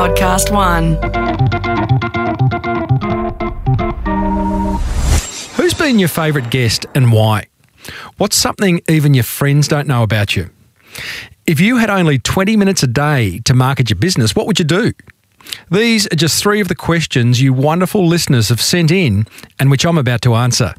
Podcast One. Who's been your favourite guest and why? What's something even your friends don't know about you? If you had only 20 minutes a day to market your business, what would you do? These are just three of the questions you wonderful listeners have sent in and which I'm about to answer.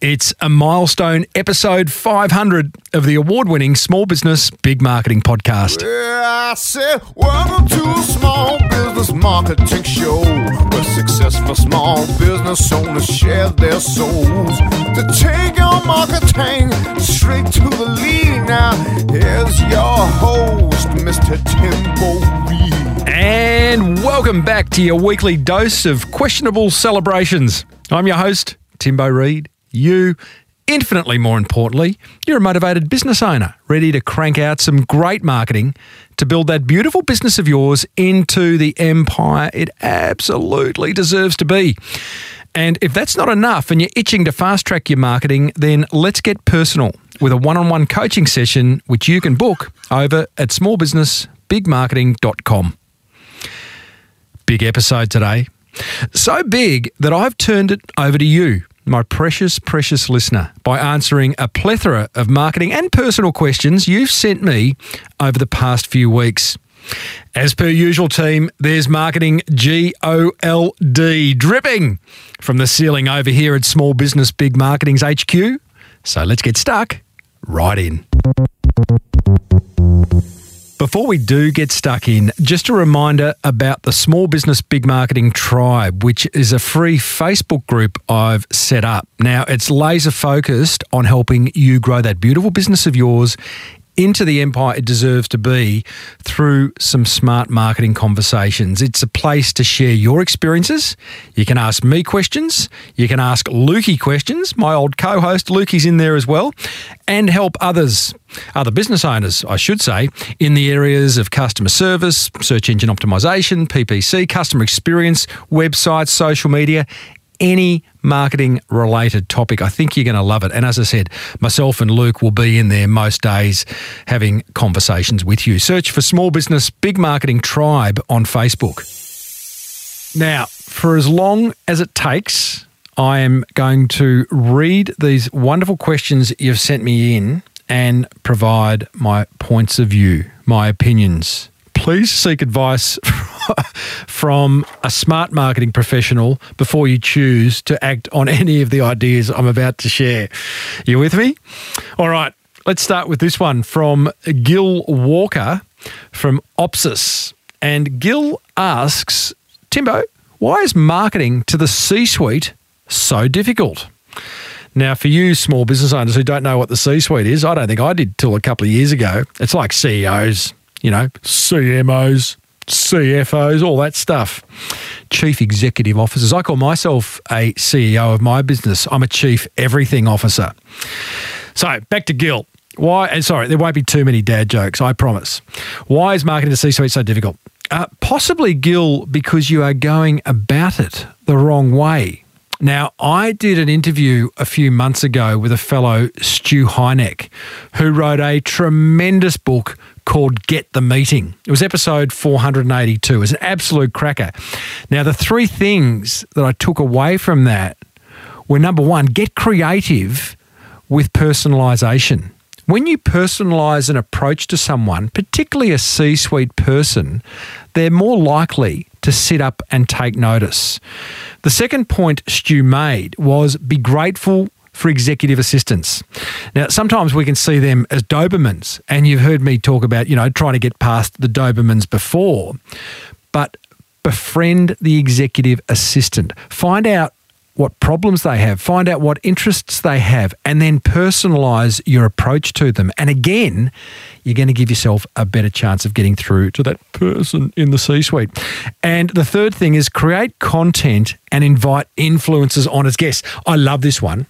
It's a milestone episode 500 of the award winning Small Business Big Marketing Podcast. Yeah, I said, welcome to a small business marketing show where successful small business owners share their souls to take your marketing straight to the lead. Now, here's your host, Mr. Timbo Reed. And welcome back to your weekly dose of questionable celebrations. I'm your host, Timbo Reed. You, infinitely more importantly, you're a motivated business owner ready to crank out some great marketing to build that beautiful business of yours into the empire it absolutely deserves to be. And if that's not enough and you're itching to fast track your marketing, then let's get personal with a one on one coaching session, which you can book over at smallbusinessbigmarketing.com. Big episode today. So big that I've turned it over to you, my precious, precious listener, by answering a plethora of marketing and personal questions you've sent me over the past few weeks. As per usual, team, there's marketing G O L D dripping from the ceiling over here at Small Business Big Marketing's HQ. So let's get stuck right in. Before we do get stuck in, just a reminder about the Small Business Big Marketing Tribe, which is a free Facebook group I've set up. Now, it's laser focused on helping you grow that beautiful business of yours into the empire it deserves to be through some smart marketing conversations. It's a place to share your experiences. You can ask me questions. You can ask Lukey questions. My old co host, Lukey's in there as well, and help others, other business owners, I should say, in the areas of customer service, search engine optimization, PPC, customer experience, websites, social media, any marketing related topic. I think you're going to love it. And as I said, myself and Luke will be in there most days having conversations with you. Search for Small Business Big Marketing Tribe on Facebook. Now, for as long as it takes, I am going to read these wonderful questions you've sent me in and provide my points of view, my opinions. Please seek advice from a smart marketing professional before you choose to act on any of the ideas I'm about to share. You with me? All right, let's start with this one from Gil Walker from Opsis. And Gil asks Timbo, why is marketing to the C suite so difficult? Now, for you small business owners who don't know what the C suite is, I don't think I did till a couple of years ago. It's like CEOs, you know, CMOs, CFOs, all that stuff. Chief Executive Officers. I call myself a CEO of my business. I'm a Chief Everything Officer. So back to Gil. Why? And sorry, there won't be too many dad jokes. I promise. Why is marketing to C-suite so difficult? Uh, possibly, Gil, because you are going about it the wrong way. Now, I did an interview a few months ago with a fellow, Stu Heinecke, who wrote a tremendous book called Get the Meeting. It was episode 482. It was an absolute cracker. Now, the three things that I took away from that were number one, get creative with personalization. When you personalize an approach to someone, particularly a C suite person, they're more likely to sit up and take notice. The second point Stu made was be grateful for executive assistants. Now, sometimes we can see them as Dobermans, and you've heard me talk about, you know, trying to get past the Dobermans before, but befriend the executive assistant. Find out what problems they have, find out what interests they have, and then personalize your approach to them. And again, you're going to give yourself a better chance of getting through to that person in the C suite. And the third thing is create content and invite influencers on as guests. I love this one.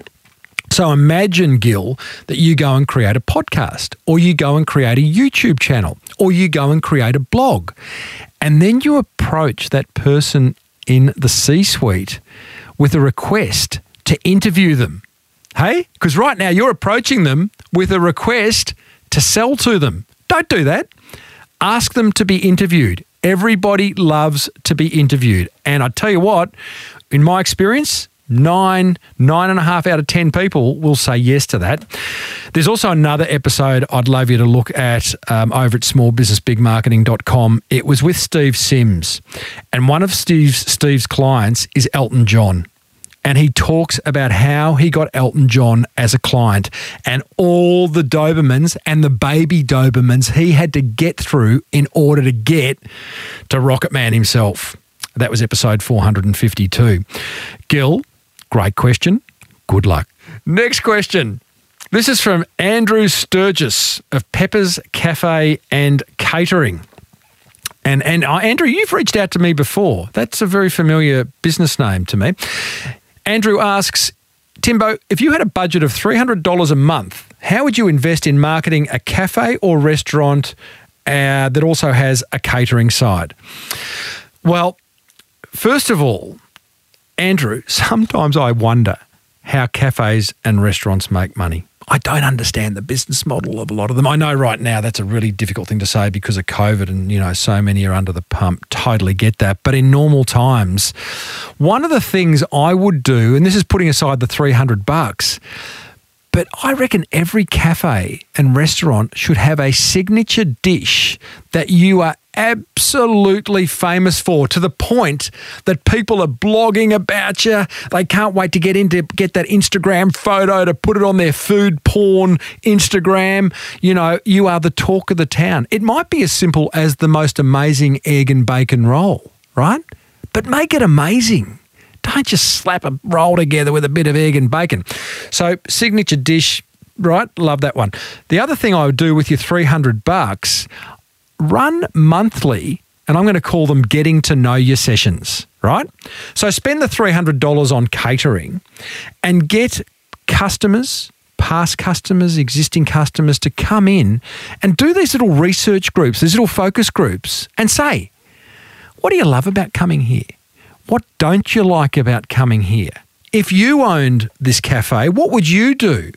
So imagine, Gil, that you go and create a podcast, or you go and create a YouTube channel, or you go and create a blog. And then you approach that person in the C suite with a request to interview them. Hey? Because right now you're approaching them with a request to sell to them. Don't do that. Ask them to be interviewed. Everybody loves to be interviewed. And I tell you what, in my experience, nine, nine and a half out of 10 people will say yes to that. There's also another episode I'd love you to look at um, over at smallbusinessbigmarketing.com. It was with Steve Sims, and one of Steve's, Steve's clients is Elton John. And he talks about how he got Elton John as a client and all the Dobermans and the baby Dobermans he had to get through in order to get to Rocket Man himself. That was episode 452. Gil, great question. Good luck. Next question. This is from Andrew Sturgis of Pepper's Cafe and Catering. And and uh, Andrew, you've reached out to me before. That's a very familiar business name to me. Andrew asks, Timbo, if you had a budget of $300 a month, how would you invest in marketing a cafe or restaurant uh, that also has a catering side? Well, first of all, Andrew, sometimes I wonder how cafes and restaurants make money. I don't understand the business model of a lot of them. I know right now that's a really difficult thing to say because of COVID and, you know, so many are under the pump. Totally get that. But in normal times, one of the things I would do, and this is putting aside the 300 bucks, but I reckon every cafe and restaurant should have a signature dish that you are absolutely famous for to the point that people are blogging about you. They can't wait to get into get that Instagram photo to put it on their food porn Instagram. You know, you are the talk of the town. It might be as simple as the most amazing egg and bacon roll, right? But make it amazing. Don't just slap a roll together with a bit of egg and bacon. So, signature dish, right? Love that one. The other thing I would do with your 300 bucks, run monthly, and I'm going to call them getting to know your sessions, right? So, spend the $300 on catering and get customers, past customers, existing customers to come in and do these little research groups, these little focus groups, and say, what do you love about coming here? What don't you like about coming here? If you owned this cafe, what would you do?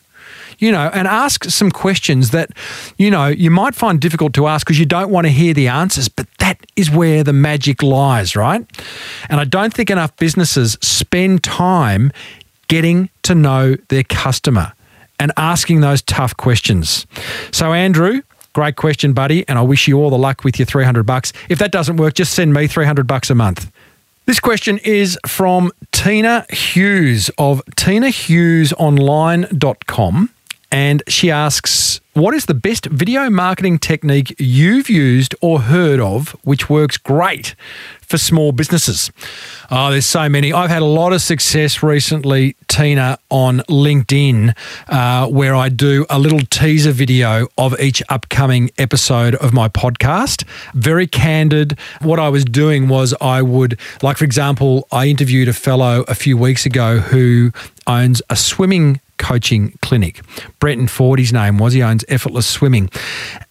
You know, and ask some questions that, you know, you might find difficult to ask because you don't want to hear the answers, but that is where the magic lies, right? And I don't think enough businesses spend time getting to know their customer and asking those tough questions. So, Andrew, great question, buddy, and I wish you all the luck with your 300 bucks. If that doesn't work, just send me 300 bucks a month. This question is from Tina Hughes of tinahughesonline.com. And she asks, What is the best video marketing technique you've used or heard of which works great for small businesses? Oh, there's so many. I've had a lot of success recently, Tina, on LinkedIn, uh, where I do a little teaser video of each upcoming episode of my podcast. Very candid. What I was doing was I would, like, for example, I interviewed a fellow a few weeks ago who owns a swimming coaching clinic. Brenton Ford, his name was. He owns Effortless Swimming.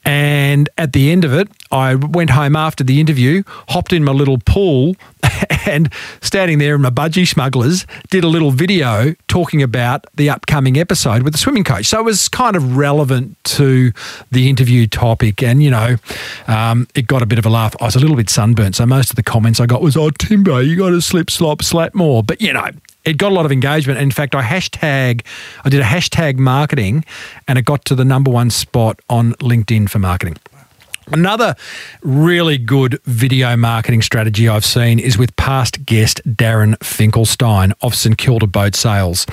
And at the end of it, I went home after the interview, hopped in my little pool, and standing there in my budgie smugglers, did a little video talking about the upcoming episode with the swimming coach. So it was kind of relevant to the interview topic. And, you know, um, it got a bit of a laugh. I was a little bit sunburnt. So most of the comments I got was, oh, Timbo, you got to slip, slop, slap more. But, you know, it got a lot of engagement. In fact, I hashtag, I did a hashtag marketing and it got to the number one spot on LinkedIn for marketing. Another really good video marketing strategy I've seen is with past guest Darren Finkelstein of St Kilda Boat Sales.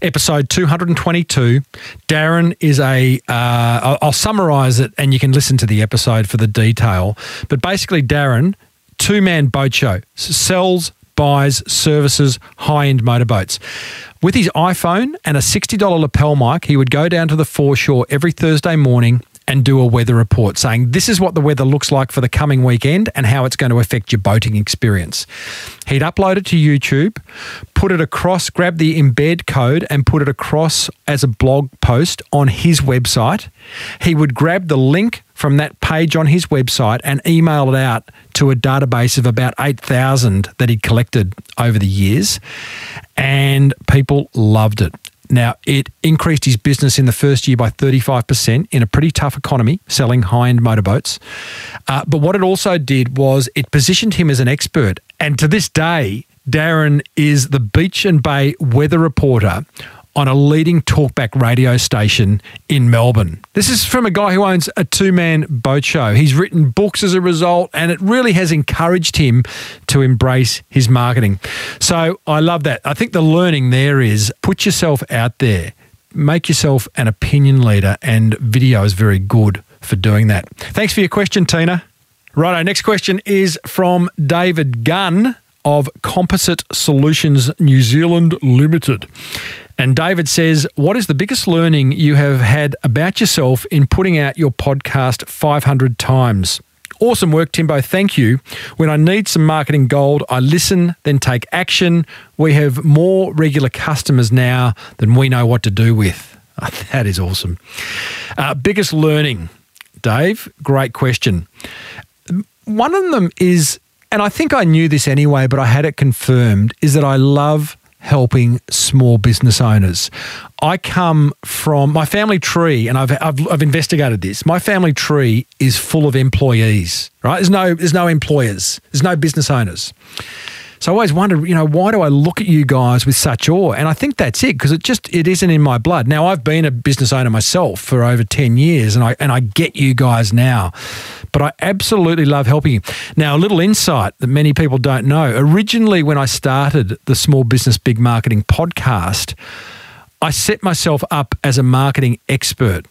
Episode 222. Darren is a. will uh, summarize it and you can listen to the episode for the detail. But basically, Darren, two man boat show, sells buys, services high end motorboats. With his iPhone and a $60 lapel mic, he would go down to the foreshore every Thursday morning and do a weather report saying this is what the weather looks like for the coming weekend and how it's going to affect your boating experience. He'd upload it to YouTube, put it across, grab the embed code and put it across as a blog post on his website. He would grab the link from that page on his website and email it out to a database of about 8,000 that he'd collected over the years. And people loved it Now, it increased his business in the first year by 35% in a pretty tough economy, selling high end motorboats. Uh, but what it also did was it positioned him as an expert. And to this day, Darren is the Beach and Bay weather reporter on a leading talkback radio station in Melbourne. This is from a guy who owns a two man boat show. He's written books as a result, and it really has encouraged him to embrace his marketing. So I love that. I think the learning there is put yourself out there, make yourself an opinion leader, and video is very good for doing that. Thanks for your question, Tina. Righto, next question is from David Gunn of Composite Solutions New Zealand Limited. And David says, What is the biggest learning you have had about yourself in putting out your podcast 500 times? Awesome work, Timbo. Thank you. When I need some marketing gold, I listen, then take action. We have more regular customers now than we know what to do with. that is awesome. Uh, biggest learning, Dave? Great question. One of them is, and I think I knew this anyway, but I had it confirmed, is that I love helping small business owners. I come from my family tree, and I've, I've, I've, investigated this. My family tree is full of employees, right? There's no, there's no employers, there's no business owners. So I always wondered, you know, why do I look at you guys with such awe? And I think that's it because it just it isn't in my blood. Now I've been a business owner myself for over 10 years and I and I get you guys now. But I absolutely love helping you. Now, a little insight that many people don't know. Originally when I started the Small Business Big Marketing podcast, I set myself up as a marketing expert.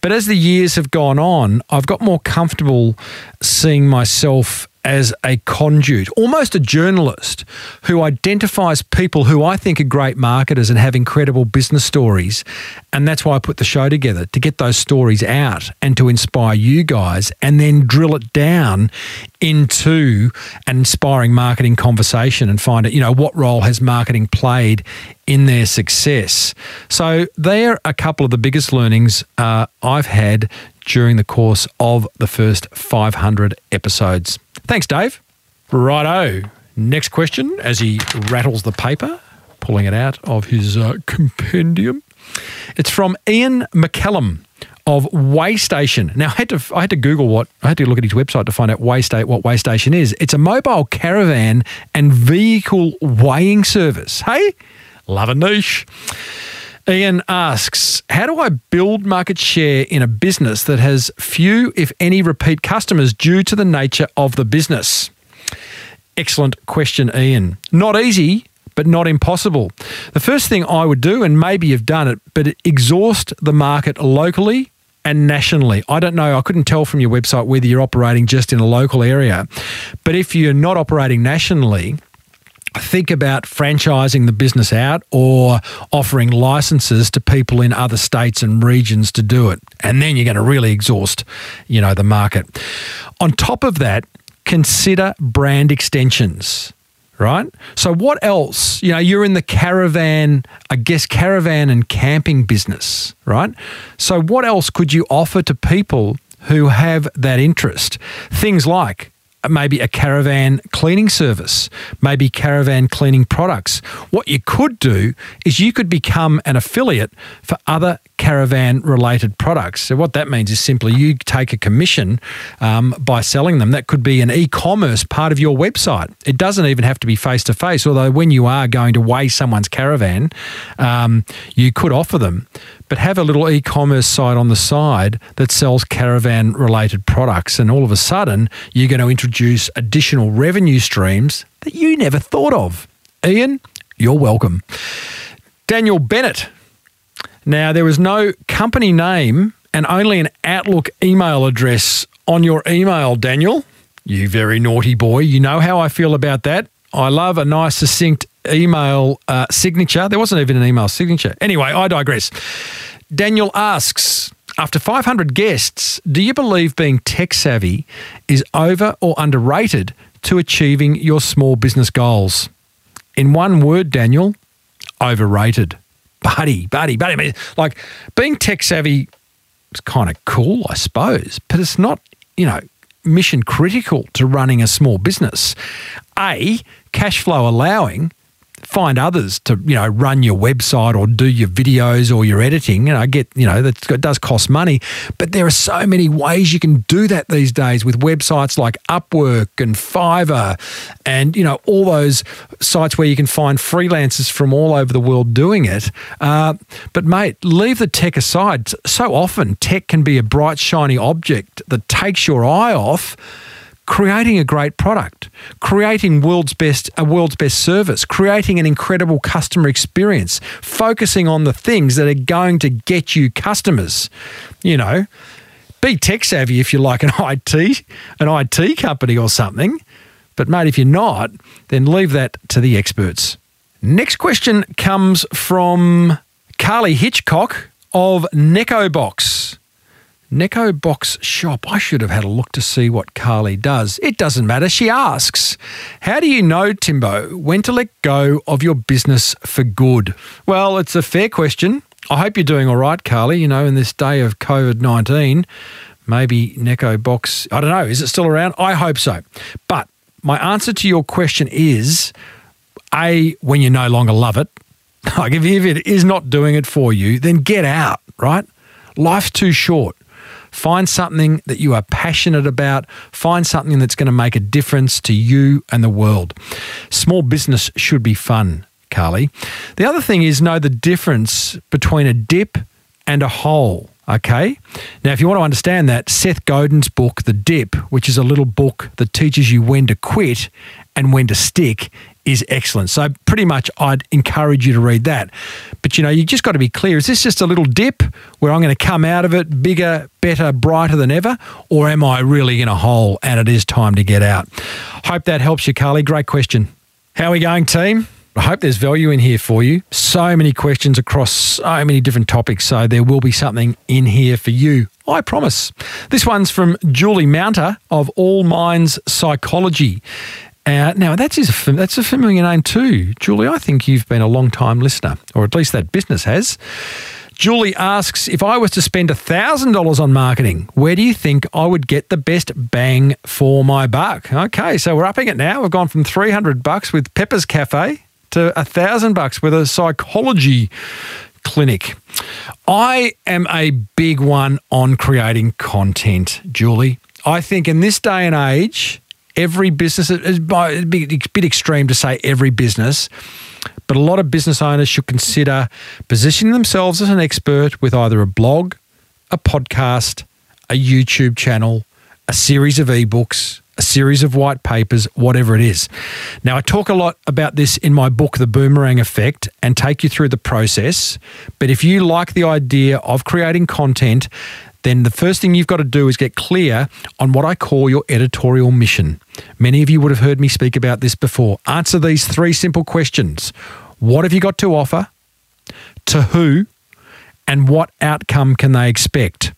But as the years have gone on, I've got more comfortable seeing myself as a conduit, almost a journalist who identifies people who I think are great marketers and have incredible business stories. And that's why I put the show together to get those stories out and to inspire you guys and then drill it down into an inspiring marketing conversation and find out, you know, what role has marketing played in their success. So, they're a couple of the biggest learnings uh, I've had during the course of the first 500 episodes. Thanks, Dave. Righto. Next question as he rattles the paper, pulling it out of his uh, compendium. It's from Ian McCallum of Waystation. Now I had to I had to Google what I had to look at his website to find out Waystate what Waystation is. It's a mobile caravan and vehicle weighing service. Hey, love a niche. Ian asks, How do I build market share in a business that has few, if any, repeat customers due to the nature of the business? Excellent question, Ian. Not easy, but not impossible. The first thing I would do, and maybe you've done it, but exhaust the market locally and nationally. I don't know, I couldn't tell from your website whether you're operating just in a local area, but if you're not operating nationally, think about franchising the business out or offering licenses to people in other states and regions to do it. And then you're going to really exhaust you know the market. On top of that consider brand extensions right? So what else? You know you're in the caravan i guess caravan and camping business right? So what else could you offer to people who have that interest? Things like maybe a caravan cleaning service, maybe caravan cleaning products. What you could do is you could become an affiliate for other caravan related products. So, what that means is simply you take a commission um, by selling them. That could be an e commerce part of your website. It doesn't even have to be face to face, although, when you are going to weigh someone's caravan, um, you could offer them but have a little e-commerce site on the side that sells caravan related products and all of a sudden you're going to introduce additional revenue streams that you never thought of. Ian, you're welcome. Daniel Bennett. Now there was no company name and only an Outlook email address on your email, Daniel. You very naughty boy. You know how I feel about that. I love a nice, succinct email uh, signature. There wasn't even an email signature. Anyway, I digress. Daniel asks After 500 guests, do you believe being tech savvy is over or underrated to achieving your small business goals? In one word, Daniel, overrated. Buddy, buddy, buddy. Like being tech savvy is kind of cool, I suppose, but it's not, you know, mission critical to running a small business. A, cash flow allowing, find others to you know run your website or do your videos or your editing. Know, I get you know that does cost money, but there are so many ways you can do that these days with websites like Upwork and Fiverr, and you know all those sites where you can find freelancers from all over the world doing it. Uh, but mate, leave the tech aside. So often, tech can be a bright shiny object that takes your eye off creating a great product, creating world's best a world's best service, creating an incredible customer experience, focusing on the things that are going to get you customers. You know, be tech savvy if you like an IT an IT company or something. But mate, if you're not, then leave that to the experts. Next question comes from Carly Hitchcock of Neko Box. Neko Box Shop. I should have had a look to see what Carly does. It doesn't matter. She asks, How do you know, Timbo, when to let go of your business for good? Well, it's a fair question. I hope you're doing all right, Carly. You know, in this day of COVID 19, maybe Neko Box, I don't know, is it still around? I hope so. But my answer to your question is A, when you no longer love it, like if it is not doing it for you, then get out, right? Life's too short. Find something that you are passionate about. Find something that's going to make a difference to you and the world. Small business should be fun, Carly. The other thing is know the difference between a dip and a hole. Okay. Now, if you want to understand that, Seth Godin's book, The Dip, which is a little book that teaches you when to quit and when to stick, is excellent. So, pretty much, I'd encourage you to read that. But you know, you just got to be clear is this just a little dip where I'm going to come out of it bigger, better, brighter than ever? Or am I really in a hole and it is time to get out? Hope that helps you, Carly. Great question. How are we going, team? I hope there's value in here for you. So many questions across so many different topics. So there will be something in here for you. I promise. This one's from Julie Mounter of All Minds Psychology. Uh, now, that's, a, that's a familiar name too. Julie, I think you've been a long time listener, or at least that business has. Julie asks If I was to spend $1,000 on marketing, where do you think I would get the best bang for my buck? Okay, so we're upping it now. We've gone from 300 bucks with Pepper's Cafe to thousand bucks with a psychology clinic. I am a big one on creating content, Julie. I think in this day and age, every business, it's a bit extreme to say every business, but a lot of business owners should consider positioning themselves as an expert with either a blog, a podcast, a YouTube channel, a series of ebooks, a series of white papers, whatever it is. Now, I talk a lot about this in my book, The Boomerang Effect, and take you through the process. But if you like the idea of creating content, then the first thing you've got to do is get clear on what I call your editorial mission. Many of you would have heard me speak about this before. Answer these three simple questions What have you got to offer? To who? And what outcome can they expect?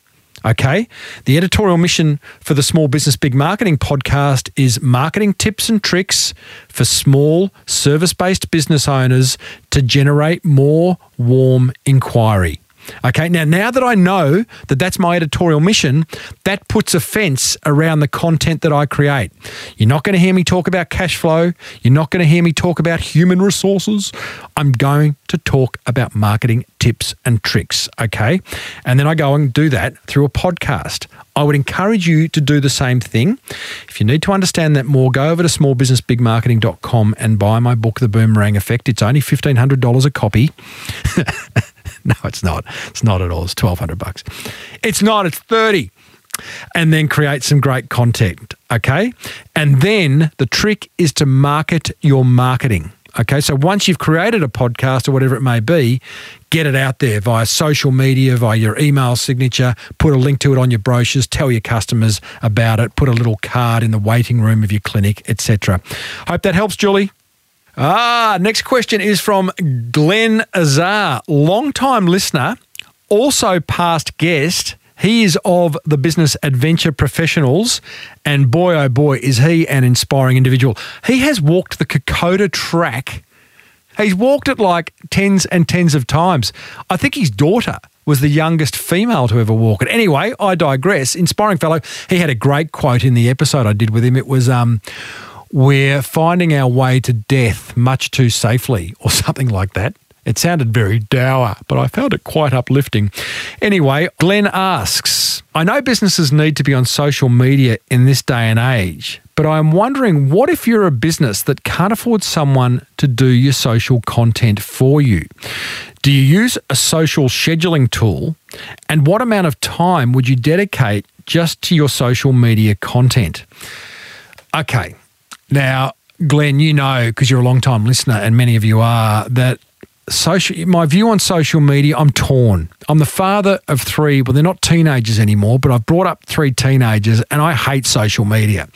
Okay. The editorial mission for the Small Business Big Marketing podcast is marketing tips and tricks for small service based business owners to generate more warm inquiry. Okay, now now that I know that that's my editorial mission, that puts a fence around the content that I create. You're not going to hear me talk about cash flow. You're not going to hear me talk about human resources. I'm going to talk about marketing tips and tricks. Okay, and then I go and do that through a podcast. I would encourage you to do the same thing. If you need to understand that more, go over to smallbusinessbigmarketing.com and buy my book, The Boomerang Effect. It's only $1,500 a copy. no, it's not. It's not at all. It's 1200 bucks. It's not. It's 30 and then create some great content. Okay. And then the trick is to market your marketing. Okay. So once you've created a podcast or whatever it may be, get it out there via social media, via your email signature, put a link to it on your brochures, tell your customers about it, put a little card in the waiting room of your clinic, etc. Hope that helps, Julie. Ah, next question is from Glenn Azar, long-time listener, also past guest. He is of the business adventure professionals, and boy, oh boy, is he an inspiring individual. He has walked the Kokoda track. He's walked it like tens and tens of times. I think his daughter was the youngest female to ever walk it. Anyway, I digress. Inspiring fellow. He had a great quote in the episode I did with him. It was, um, we're finding our way to death much too safely, or something like that. It sounded very dour, but I found it quite uplifting. Anyway, Glenn asks I know businesses need to be on social media in this day and age, but I'm wondering what if you're a business that can't afford someone to do your social content for you? Do you use a social scheduling tool? And what amount of time would you dedicate just to your social media content? Okay. Now, Glenn, you know, because you're a long time listener, and many of you are, that social my view on social media i'm torn i'm the father of three well they're not teenagers anymore but i've brought up three teenagers and i hate social media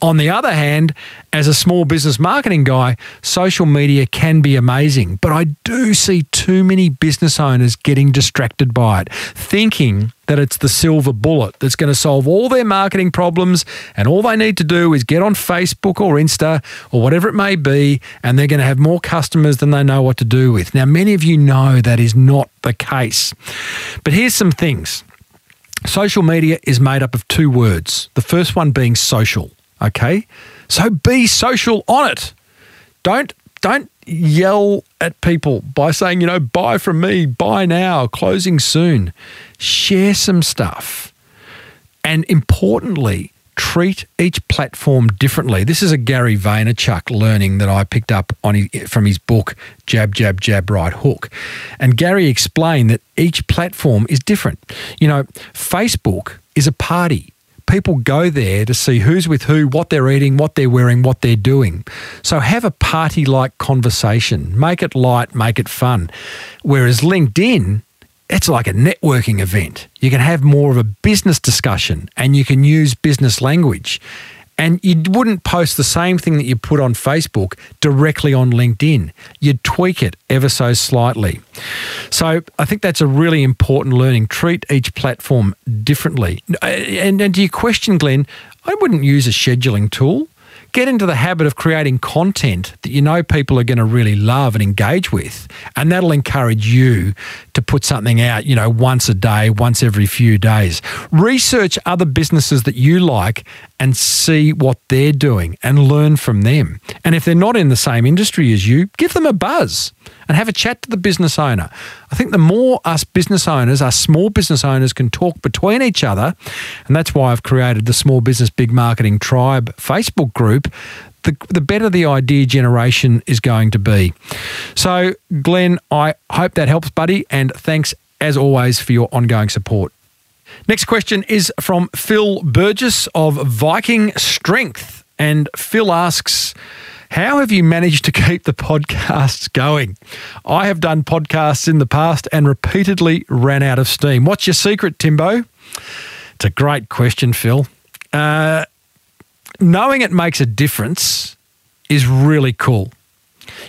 on the other hand as a small business marketing guy social media can be amazing but i do see too many business owners getting distracted by it thinking that it's the silver bullet that's going to solve all their marketing problems. And all they need to do is get on Facebook or Insta or whatever it may be, and they're going to have more customers than they know what to do with. Now, many of you know that is not the case. But here's some things social media is made up of two words, the first one being social. Okay? So be social on it. Don't don't yell at people by saying, you know, buy from me, buy now, closing soon. Share some stuff. And importantly, treat each platform differently. This is a Gary Vaynerchuk learning that I picked up on his, from his book Jab Jab Jab Right Hook. And Gary explained that each platform is different. You know, Facebook is a party people go there to see who's with who, what they're eating, what they're wearing, what they're doing. So have a party like conversation. Make it light, make it fun. Whereas LinkedIn, it's like a networking event. You can have more of a business discussion and you can use business language. And you wouldn't post the same thing that you put on Facebook directly on LinkedIn. You'd tweak it ever so slightly. So I think that's a really important learning. Treat each platform differently. Uh, and, and to your question, Glenn, I wouldn't use a scheduling tool get into the habit of creating content that you know people are going to really love and engage with. And that'll encourage you to put something out, you know, once a day, once every few days. Research other businesses that you like and see what they're doing and learn from them. And if they're not in the same industry as you, give them a buzz and have a chat to the business owner. I think the more us business owners, our small business owners, can talk between each other, and that's why I've created the Small Business Big Marketing Tribe Facebook group. The, the better the idea generation is going to be. So, Glenn, I hope that helps, buddy, and thanks as always for your ongoing support. Next question is from Phil Burgess of Viking Strength. And Phil asks, how have you managed to keep the podcasts going? I have done podcasts in the past and repeatedly ran out of steam. What's your secret, Timbo? It's a great question, Phil. Uh, knowing it makes a difference is really cool.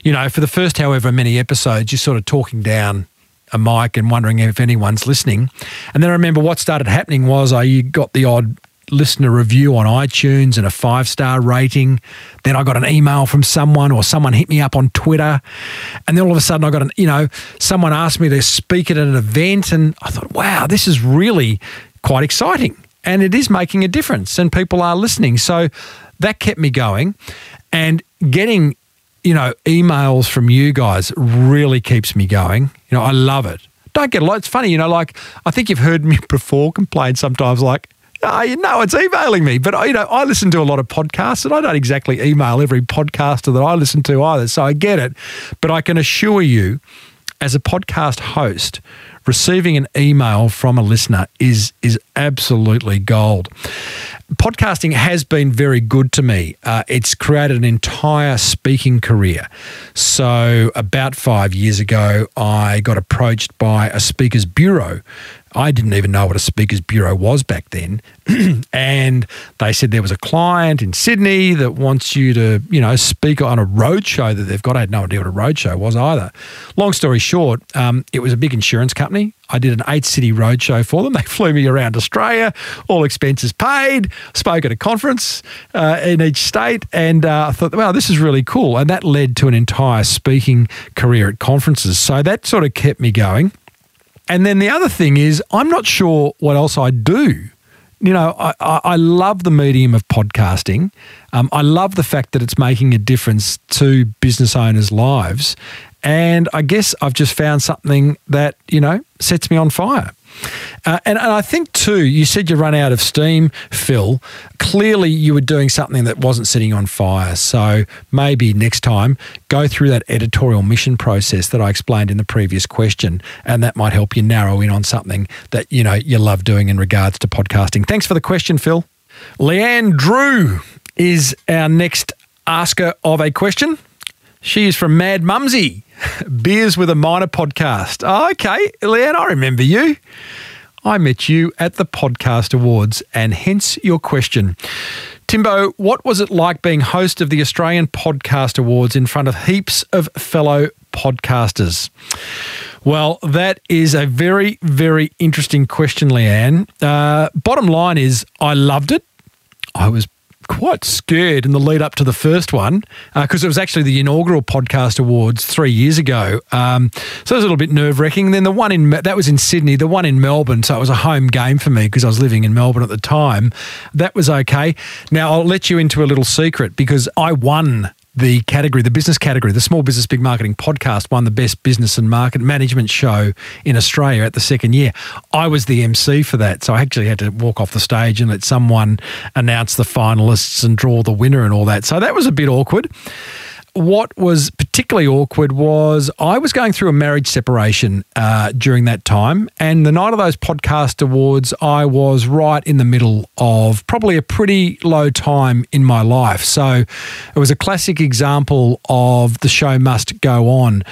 You know, for the first however many episodes, you're sort of talking down a mic and wondering if anyone's listening. And then I remember what started happening was I got the odd listener review on iTunes and a five star rating. Then I got an email from someone or someone hit me up on Twitter. And then all of a sudden I got an, you know, someone asked me to speak at an event. And I thought, wow, this is really quite exciting. And it is making a difference and people are listening. So that kept me going. And getting you know, emails from you guys really keeps me going. You know, I love it. Don't get a lot. It's funny, you know, like I think you've heard me before complain sometimes, like, oh, you know, it's emailing me. But, uh, you know, I listen to a lot of podcasts and I don't exactly email every podcaster that I listen to either. So I get it. But I can assure you, as a podcast host, receiving an email from a listener is is absolutely gold podcasting has been very good to me. Uh, it's created an entire speaking career. So, about five years ago, I got approached by a speakers bureau I didn't even know what a speakers bureau was back then. and they said there was a client in Sydney that wants you to, you know, speak on a roadshow that they've got. I had no idea what a roadshow was either. Long story short, um, it was a big insurance company. I did an eight city roadshow for them. They flew me around Australia, all expenses paid, spoke at a conference uh, in each state. And uh, I thought, wow, this is really cool. And that led to an entire speaking career at conferences. So that sort of kept me going. And then the other thing is, I'm not sure what else I do you know, I, I love the medium of podcasting. Um, I love the fact that it's making a difference to business owners' lives. And I guess I've just found something that, you know, sets me on fire. Uh, and, and I think, too, you said you run out of steam, Phil. Clearly, you were doing something that wasn't sitting on fire. So maybe next time, go through that editorial mission process that I explained in the previous question, and that might help you narrow in on something that, you know, you love doing in regards to podcasting. Thanks for the question, Phil. Leanne Drew is our next asker of a question. She is from Mad Mumsy. Beers with a Minor podcast. Oh, okay, Leanne, I remember you. I met you at the Podcast Awards, and hence your question. Timbo, what was it like being host of the Australian Podcast Awards in front of heaps of fellow podcasters? Well, that is a very, very interesting question, Leanne. Uh, bottom line is, I loved it. I was quite scared in the lead up to the first one because uh, it was actually the inaugural podcast awards three years ago. Um, so it was a little bit nerve wracking. Then the one in that was in Sydney, the one in Melbourne. So it was a home game for me because I was living in Melbourne at the time. That was okay. Now I'll let you into a little secret because I won the category, the business category, the Small Business Big Marketing podcast won the best business and market management show in Australia at the second year. I was the MC for that. So I actually had to walk off the stage and let someone announce the finalists and draw the winner and all that. So that was a bit awkward what was particularly awkward was I was going through a marriage separation uh, during that time. And the night of those podcast awards, I was right in the middle of probably a pretty low time in my life. So it was a classic example of the show must go on.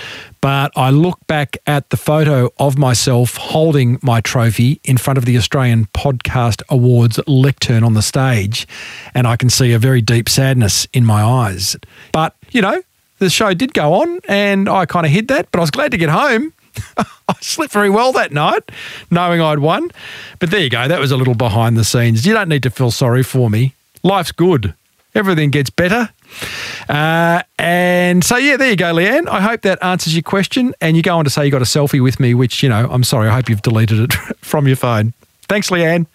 But I look back at the photo of myself holding my trophy in front of the Australian Podcast Awards lectern on the stage, and I can see a very deep sadness in my eyes. But, you know, the show did go on, and I kind of hid that, but I was glad to get home. I slept very well that night, knowing I'd won. But there you go. That was a little behind the scenes. You don't need to feel sorry for me. Life's good. Everything gets better. Uh, and so, yeah, there you go, Leanne. I hope that answers your question. And you go on to say you got a selfie with me, which, you know, I'm sorry, I hope you've deleted it from your phone. Thanks, Leanne.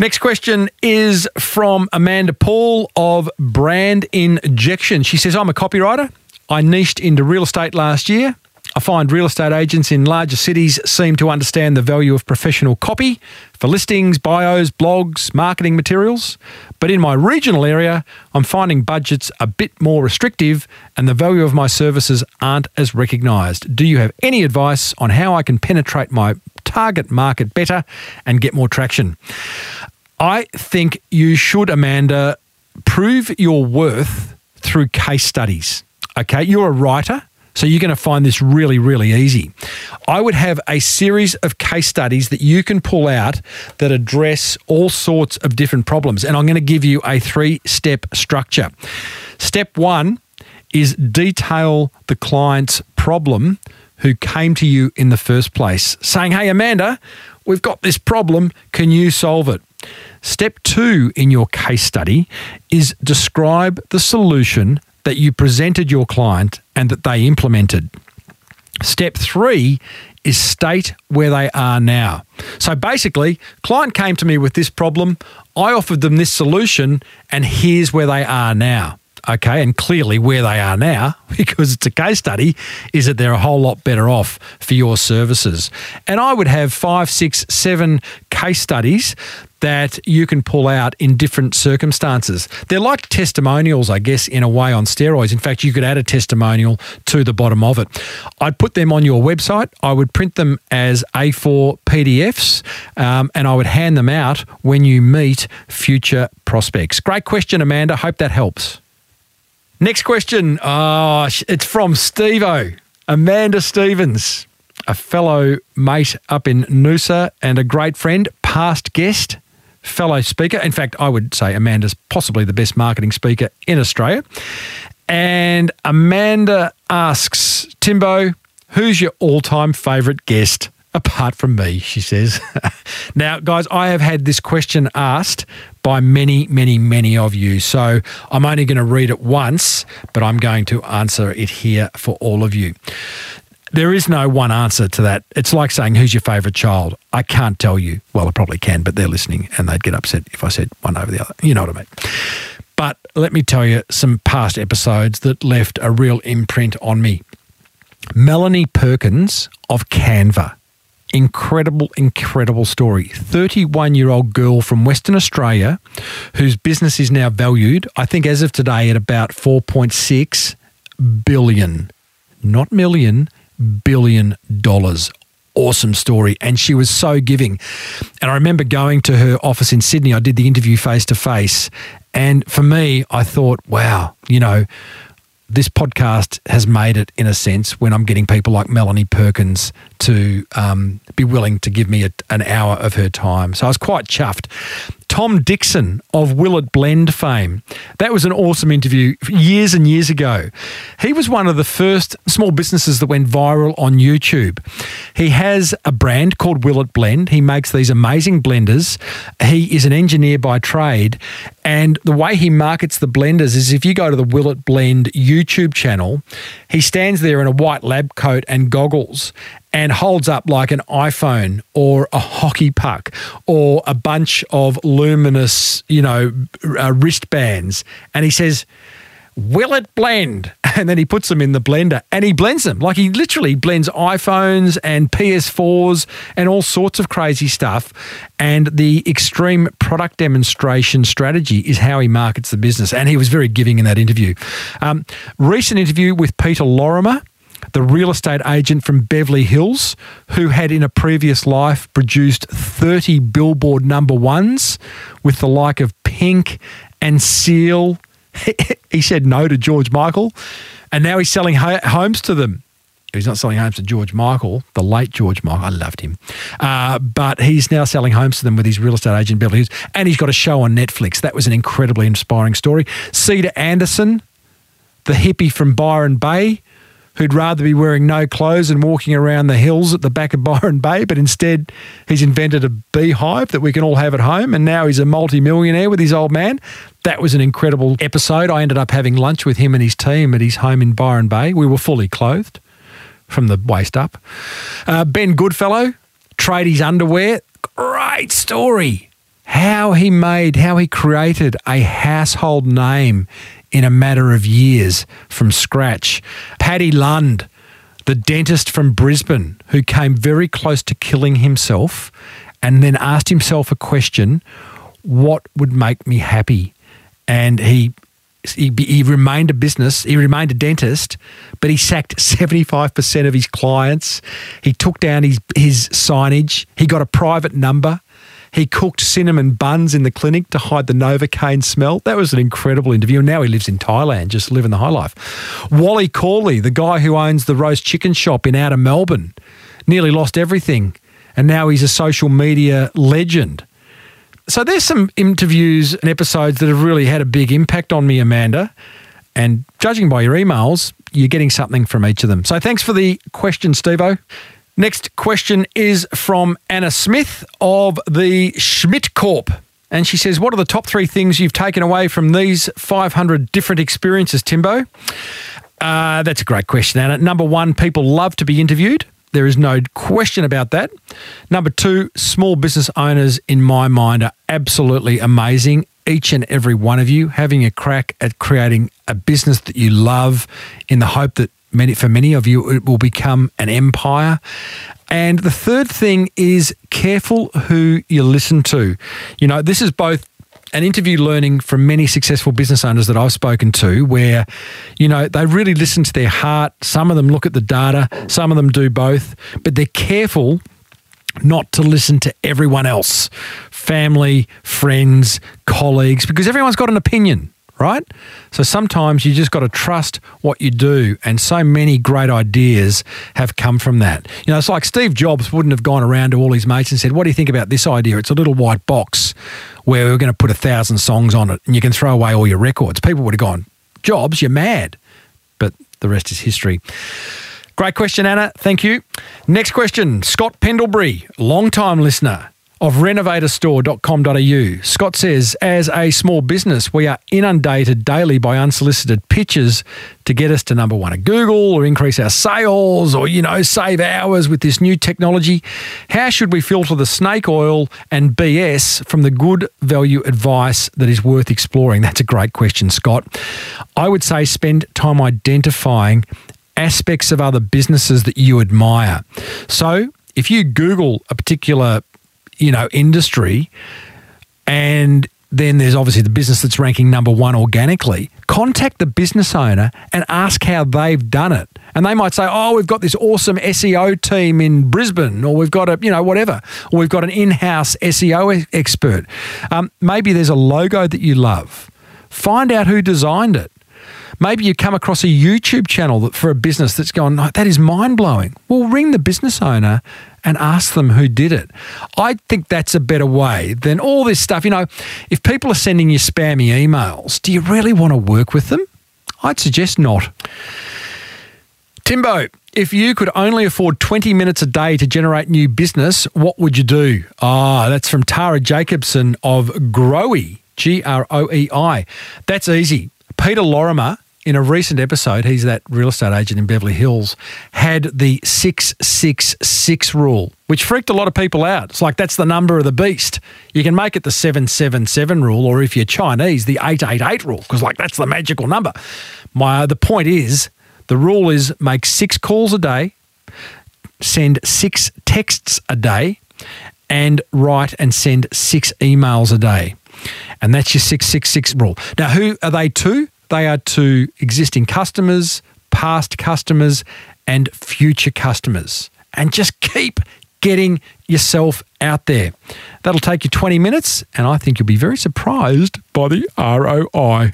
Next question is from Amanda Paul of Brand Injection. She says, I'm a copywriter. I niched into real estate last year. I find real estate agents in larger cities seem to understand the value of professional copy for listings, bios, blogs, marketing materials. But in my regional area, I'm finding budgets a bit more restrictive and the value of my services aren't as recognised. Do you have any advice on how I can penetrate my target market better and get more traction? I think you should, Amanda, prove your worth through case studies. Okay, you're a writer. So you're going to find this really, really easy. I would have a series of case studies that you can pull out that address all sorts of different problems. And I'm going to give you a three step structure. Step one is detail the client's problem who came to you in the first place, saying, Hey, Amanda, we've got this problem. Can you solve it? Step two in your case study is describe the solution that you presented your client and that they implemented. Step three is state where they are now. So basically, client came to me with this problem, I offered them this solution, and here's where they are now. Okay, and clearly where they are now, because it's a case study, is that they're a whole lot better off for your services. And I would have five, six, seven case studies that you can pull out in different circumstances. They're like testimonials, I guess, in a way on steroids. In fact, you could add a testimonial to the bottom of it. I'd put them on your website. I would print them as A4 PDFs um, and I would hand them out when you meet future prospects. Great question, Amanda. Hope that helps. Next question. Oh, it's from Stevo, Amanda Stevens, a fellow mate up in Noosa and a great friend, past guest fellow speaker. In fact, I would say Amanda's possibly the best marketing speaker in Australia. And Amanda asks, Timbo, who's your all time favourite guest? Apart from me, she says. now, guys, I have had this question asked by many, many, many of you. So I'm only going to read it once, but I'm going to answer it here for all of you. There is no one answer to that. It's like saying, Who's your favourite child? I can't tell you. Well, I probably can, but they're listening and they'd get upset if I said one over the other. You know what I mean? But let me tell you some past episodes that left a real imprint on me. Melanie Perkins of Canva. Incredible, incredible story. 31 year old girl from Western Australia whose business is now valued, I think, as of today, at about 4.6 billion, not million, billion dollars. Awesome story. And she was so giving. And I remember going to her office in Sydney. I did the interview face to face. And for me, I thought, wow, you know, this podcast has made it in a sense when I'm getting people like Melanie Perkins to um, be willing to give me a, an hour of her time. So I was quite chuffed. Tom Dickson of Will It Blend fame. That was an awesome interview years and years ago. He was one of the first small businesses that went viral on YouTube. He has a brand called Will It Blend. He makes these amazing blenders. He is an engineer by trade. And the way he markets the blenders is if you go to the Will It Blend YouTube channel, he stands there in a white lab coat and goggles and holds up like an iPhone or a hockey puck or a bunch of luminous, you know, uh, wristbands. And he says, Will it blend? And then he puts them in the blender and he blends them. Like he literally blends iPhones and PS4s and all sorts of crazy stuff. And the extreme product demonstration strategy is how he markets the business. And he was very giving in that interview. Um, recent interview with Peter Lorimer the real estate agent from Beverly Hills, who had in a previous life produced 30 billboard number ones with the like of Pink and Seal. he said no to George Michael, and now he's selling homes to them. He's not selling homes to George Michael, the late George Michael. I loved him. Uh, but he's now selling homes to them with his real estate agent, Beverly Hills. And he's got a show on Netflix. That was an incredibly inspiring story. Cedar Anderson, the hippie from Byron Bay, who'd rather be wearing no clothes and walking around the hills at the back of Byron Bay, but instead he's invented a beehive that we can all have at home, and now he's a multi-millionaire with his old man. That was an incredible episode. I ended up having lunch with him and his team at his home in Byron Bay. We were fully clothed from the waist up. Uh, ben Goodfellow, tradies underwear. Great story. How he made, how he created a household name in a matter of years from scratch. Paddy Lund, the dentist from Brisbane, who came very close to killing himself and then asked himself a question what would make me happy? And he he, he, remained a business, he remained a dentist, but he sacked 75% of his clients. He took down his, his signage. He got a private number. He cooked cinnamon buns in the clinic to hide the Novocaine smell. That was an incredible interview. And now he lives in Thailand, just living the high life. Wally Corley, the guy who owns the roast chicken shop in outer Melbourne, nearly lost everything. And now he's a social media legend. So there's some interviews and episodes that have really had a big impact on me, Amanda. And judging by your emails, you're getting something from each of them. So thanks for the question, Stevo. Next question is from Anna Smith of the Schmidt Corp. And she says, What are the top three things you've taken away from these 500 different experiences, Timbo? Uh, that's a great question, Anna. Number one, people love to be interviewed. There is no question about that. Number two, small business owners, in my mind, are absolutely amazing. Each and every one of you having a crack at creating a business that you love in the hope that many for many of you it will become an empire and the third thing is careful who you listen to you know this is both an interview learning from many successful business owners that I've spoken to where you know they really listen to their heart. Some of them look at the data some of them do both but they're careful not to listen to everyone else family friends colleagues because everyone's got an opinion right? So sometimes you just got to trust what you do. And so many great ideas have come from that. You know, it's like Steve Jobs wouldn't have gone around to all his mates and said, What do you think about this idea? It's a little white box where we're going to put a thousand songs on it and you can throw away all your records. People would have gone, Jobs, you're mad. But the rest is history. Great question, Anna. Thank you. Next question Scott Pendlebury, long time listener. Of renovatorstore.com.au. Scott says, as a small business, we are inundated daily by unsolicited pitches to get us to number one at Google or increase our sales or, you know, save hours with this new technology. How should we filter the snake oil and BS from the good value advice that is worth exploring? That's a great question, Scott. I would say spend time identifying aspects of other businesses that you admire. So, if you Google a particular, you know, industry and then there's obviously the business that's ranking number one organically. Contact the business owner and ask how they've done it. And they might say, oh, we've got this awesome SEO team in Brisbane, or we've got a, you know, whatever, or we've got an in house SEO expert. Um, maybe there's a logo that you love. Find out who designed it. Maybe you come across a YouTube channel that, for a business that's gone, that is mind blowing. Well, ring the business owner and ask them who did it. I think that's a better way than all this stuff. You know, if people are sending you spammy emails, do you really want to work with them? I'd suggest not. Timbo, if you could only afford 20 minutes a day to generate new business, what would you do? Ah, that's from Tara Jacobson of Groei, G R O E I. That's easy. Peter Lorimer in a recent episode, he's that real estate agent in Beverly Hills, had the 666 rule, which freaked a lot of people out. It's like that's the number of the beast. You can make it the 777 rule, or if you're Chinese, the 888 rule, because like that's the magical number. My the point is, the rule is make six calls a day, send six texts a day, and write and send six emails a day. And that's your 666 rule. Now, who are they to? They are to existing customers, past customers, and future customers. And just keep getting yourself out there. That'll take you 20 minutes, and I think you'll be very surprised by the ROI.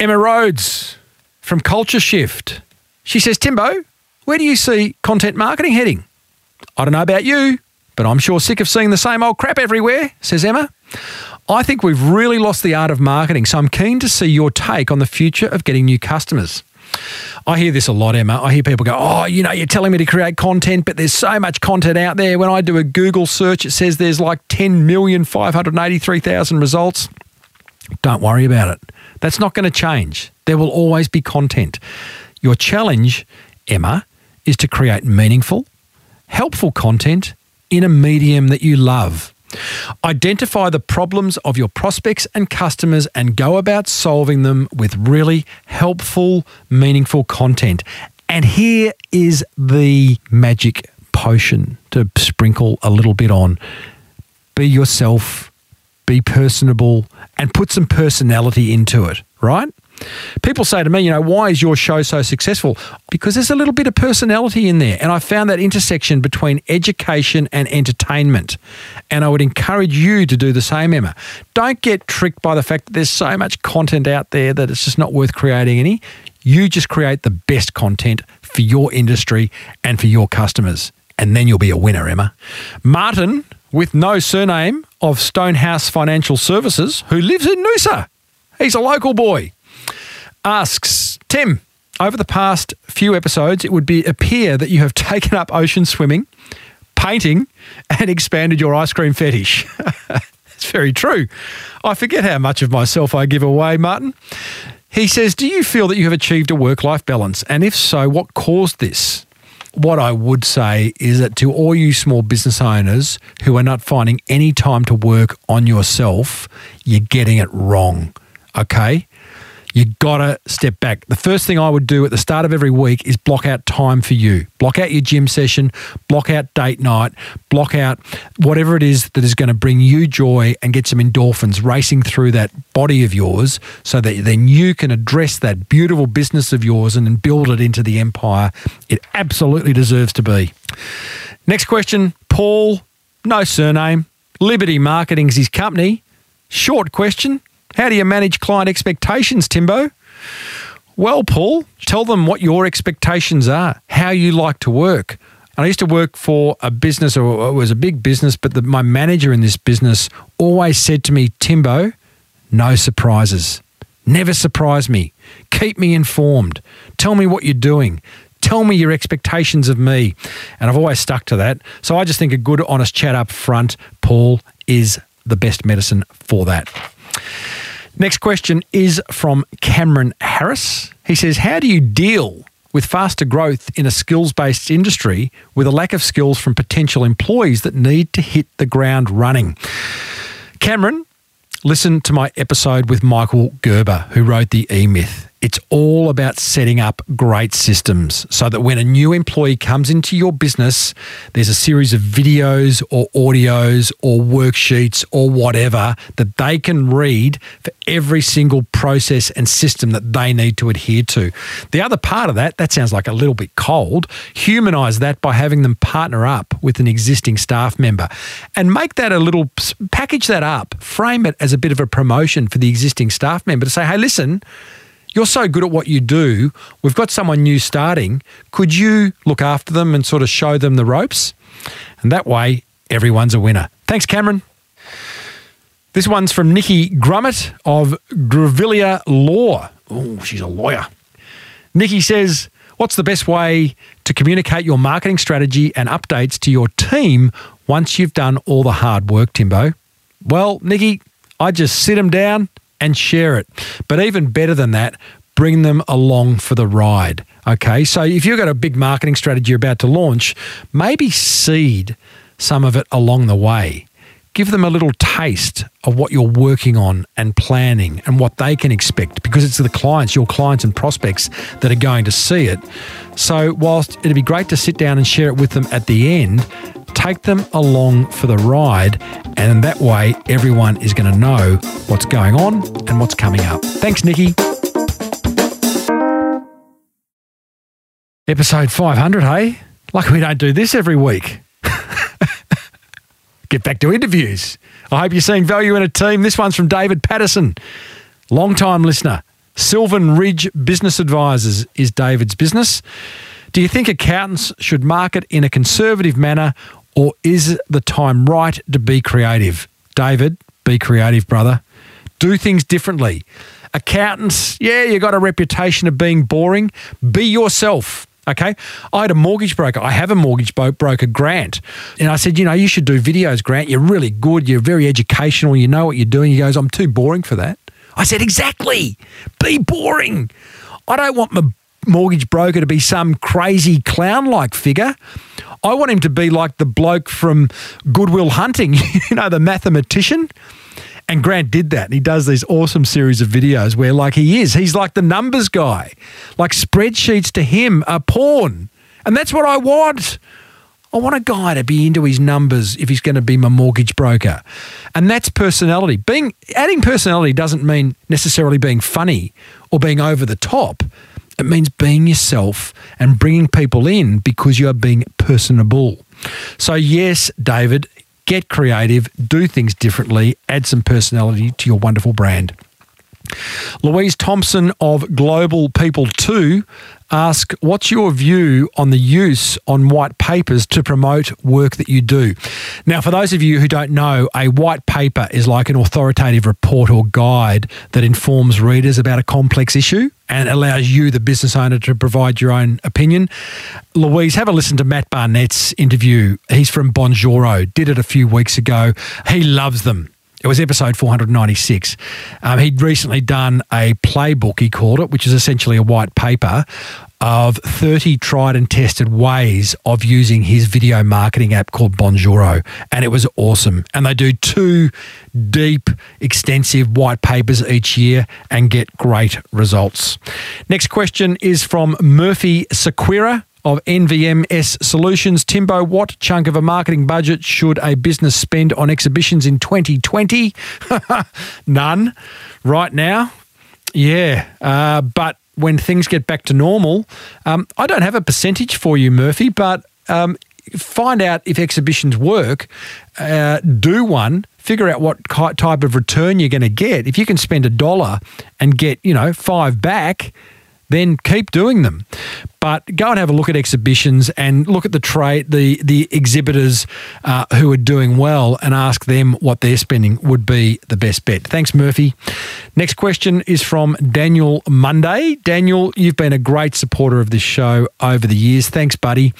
Emma Rhodes from Culture Shift. She says, Timbo, where do you see content marketing heading? I don't know about you, but I'm sure sick of seeing the same old crap everywhere, says Emma. I think we've really lost the art of marketing, so I'm keen to see your take on the future of getting new customers. I hear this a lot, Emma. I hear people go, Oh, you know, you're telling me to create content, but there's so much content out there. When I do a Google search, it says there's like 10,583,000 results. Don't worry about it. That's not going to change. There will always be content. Your challenge, Emma, is to create meaningful, helpful content in a medium that you love. Identify the problems of your prospects and customers and go about solving them with really helpful, meaningful content. And here is the magic potion to sprinkle a little bit on. Be yourself, be personable, and put some personality into it, right? People say to me, you know, why is your show so successful? Because there's a little bit of personality in there. And I found that intersection between education and entertainment. And I would encourage you to do the same, Emma. Don't get tricked by the fact that there's so much content out there that it's just not worth creating any. You just create the best content for your industry and for your customers. And then you'll be a winner, Emma. Martin, with no surname, of Stonehouse Financial Services, who lives in Noosa. He's a local boy asks Tim, over the past few episodes, it would be appear that you have taken up ocean swimming, painting, and expanded your ice cream fetish. It's very true. I forget how much of myself I give away, Martin. He says, Do you feel that you have achieved a work life balance? And if so, what caused this? What I would say is that to all you small business owners who are not finding any time to work on yourself, you're getting it wrong. Okay? You gotta step back. The first thing I would do at the start of every week is block out time for you. Block out your gym session, block out date night, block out whatever it is that is going to bring you joy and get some endorphins racing through that body of yours so that then you can address that beautiful business of yours and build it into the empire it absolutely deserves to be. Next question Paul, no surname. Liberty Marketing's his company. Short question how do you manage client expectations, Timbo? Well, Paul, tell them what your expectations are, how you like to work. I used to work for a business, or it was a big business, but the, my manager in this business always said to me, Timbo, no surprises. Never surprise me. Keep me informed. Tell me what you're doing. Tell me your expectations of me. And I've always stuck to that. So I just think a good, honest chat up front, Paul, is the best medicine for that. Next question is from Cameron Harris. He says, How do you deal with faster growth in a skills based industry with a lack of skills from potential employees that need to hit the ground running? Cameron, listen to my episode with Michael Gerber, who wrote The E Myth. It's all about setting up great systems so that when a new employee comes into your business, there's a series of videos or audios or worksheets or whatever that they can read for every single process and system that they need to adhere to. The other part of that, that sounds like a little bit cold, humanize that by having them partner up with an existing staff member and make that a little, package that up, frame it as a bit of a promotion for the existing staff member to say, hey, listen, you're so good at what you do. We've got someone new starting. Could you look after them and sort of show them the ropes? And that way, everyone's a winner. Thanks, Cameron. This one's from Nikki Grummet of Grevilla Law. Oh, she's a lawyer. Nikki says, What's the best way to communicate your marketing strategy and updates to your team once you've done all the hard work, Timbo? Well, Nikki, I just sit them down and share it. But even better than that, bring them along for the ride. Okay, so if you've got a big marketing strategy you're about to launch, maybe seed some of it along the way. Give them a little taste of what you're working on and planning and what they can expect because it's the clients, your clients and prospects that are going to see it. So, whilst it'd be great to sit down and share it with them at the end, take them along for the ride, and that way everyone is going to know what's going on and what's coming up. Thanks, Nikki. Episode 500, hey? Like we don't do this every week. Get back to interviews. I hope you're seeing value in a team. This one's from David Patterson, long time listener. Sylvan Ridge Business Advisors is David's business. Do you think accountants should market in a conservative manner or is the time right to be creative? David, be creative, brother. Do things differently. Accountants, yeah, you got a reputation of being boring. Be yourself. Okay. I had a mortgage broker. I have a mortgage broker, Grant. And I said, you know, you should do videos, Grant. You're really good. You're very educational. You know what you're doing. He goes, I'm too boring for that. I said, exactly. Be boring. I don't want my mortgage broker to be some crazy clown like figure. I want him to be like the bloke from Goodwill Hunting, you know, the mathematician. And Grant did that. And he does these awesome series of videos where, like, he is, he's like the numbers guy. Like, spreadsheets to him are porn. And that's what I want. I want a guy to be into his numbers if he's going to be my mortgage broker. And that's personality. Being adding personality doesn't mean necessarily being funny or being over the top. It means being yourself and bringing people in because you are being personable. So, yes, David, get creative, do things differently, add some personality to your wonderful brand. Louise Thompson of Global People 2 ask what's your view on the use on white papers to promote work that you do? Now for those of you who don't know a white paper is like an authoritative report or guide that informs readers about a complex issue and allows you the business owner to provide your own opinion. Louise have a listen to matt barnett's interview. He's from bonjoro did it a few weeks ago. He loves them it was episode 496. Um, he'd recently done a playbook, he called it, which is essentially a white paper of 30 tried and tested ways of using his video marketing app called Bonjoro. And it was awesome. And they do two deep, extensive white papers each year and get great results. Next question is from Murphy Sequira of NVMS Solutions. Timbo, what chunk of a marketing budget should a business spend on exhibitions in 2020? None. Right now? Yeah. Uh, but when things get back to normal, um, I don't have a percentage for you, Murphy, but um, find out if exhibitions work, uh, do one, figure out what type of return you're going to get. If you can spend a dollar and get, you know, five back, then keep doing them. But go and have a look at exhibitions and look at the trade, the the exhibitors uh, who are doing well, and ask them what they're spending would be the best bet. Thanks, Murphy. Next question is from Daniel Monday. Daniel, you've been a great supporter of this show over the years. Thanks, buddy.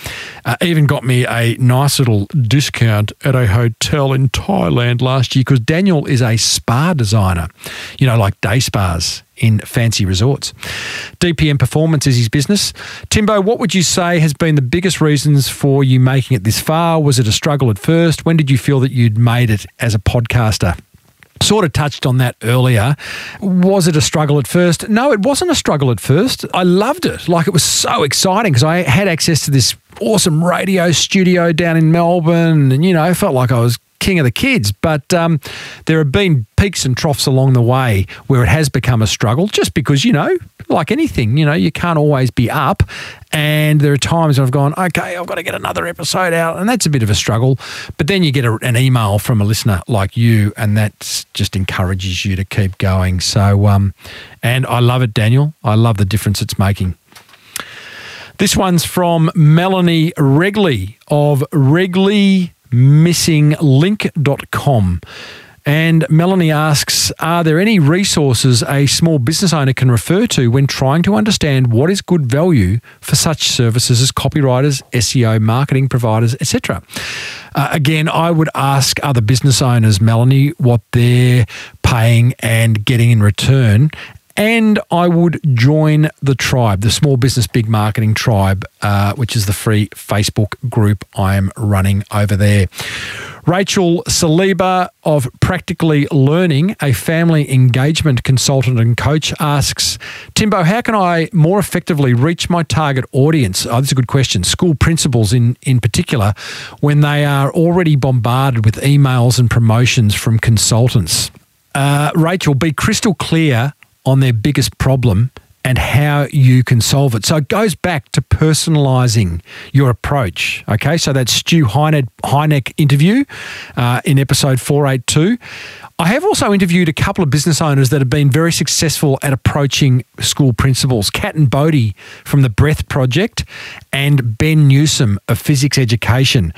Uh, even got me a nice little discount at a hotel in Thailand last year because Daniel is a spa designer. You know, like day spas in fancy resorts. DPM Performance is his business. Timbo, what would you say has been the biggest reasons for you making it this far? Was it a struggle at first? When did you feel that you'd made it as a podcaster? Sort of touched on that earlier. Was it a struggle at first? No, it wasn't a struggle at first. I loved it. Like it was so exciting because I had access to this awesome radio studio down in Melbourne. And, you know, felt like I was king of the kids. But um, there have been peaks and troughs along the way where it has become a struggle just because, you know, like anything, you know, you can't always be up. And there are times I've gone, okay, I've got to get another episode out. And that's a bit of a struggle. But then you get a, an email from a listener like you, and that just encourages you to keep going. So, um, and I love it, Daniel. I love the difference it's making. This one's from Melanie Regley of RegleyMissingLink.com. And Melanie asks Are there any resources a small business owner can refer to when trying to understand what is good value for such services as copywriters, SEO, marketing providers, etc.? Uh, again, I would ask other business owners, Melanie, what they're paying and getting in return. And I would join the tribe, the Small Business Big Marketing Tribe, uh, which is the free Facebook group I am running over there. Rachel Saliba of Practically Learning, a family engagement consultant and coach, asks Timbo, how can I more effectively reach my target audience? Oh, this is a good question. School principals, in, in particular, when they are already bombarded with emails and promotions from consultants. Uh, Rachel, be crystal clear on their biggest problem and how you can solve it. So it goes back to personalising your approach. Okay, so that Stu Heinecke, Heinecke interview uh, in episode 482. I have also interviewed a couple of business owners that have been very successful at approaching school principals. Kat and Bodie from the Breath Project and Ben Newsom of Physics Education.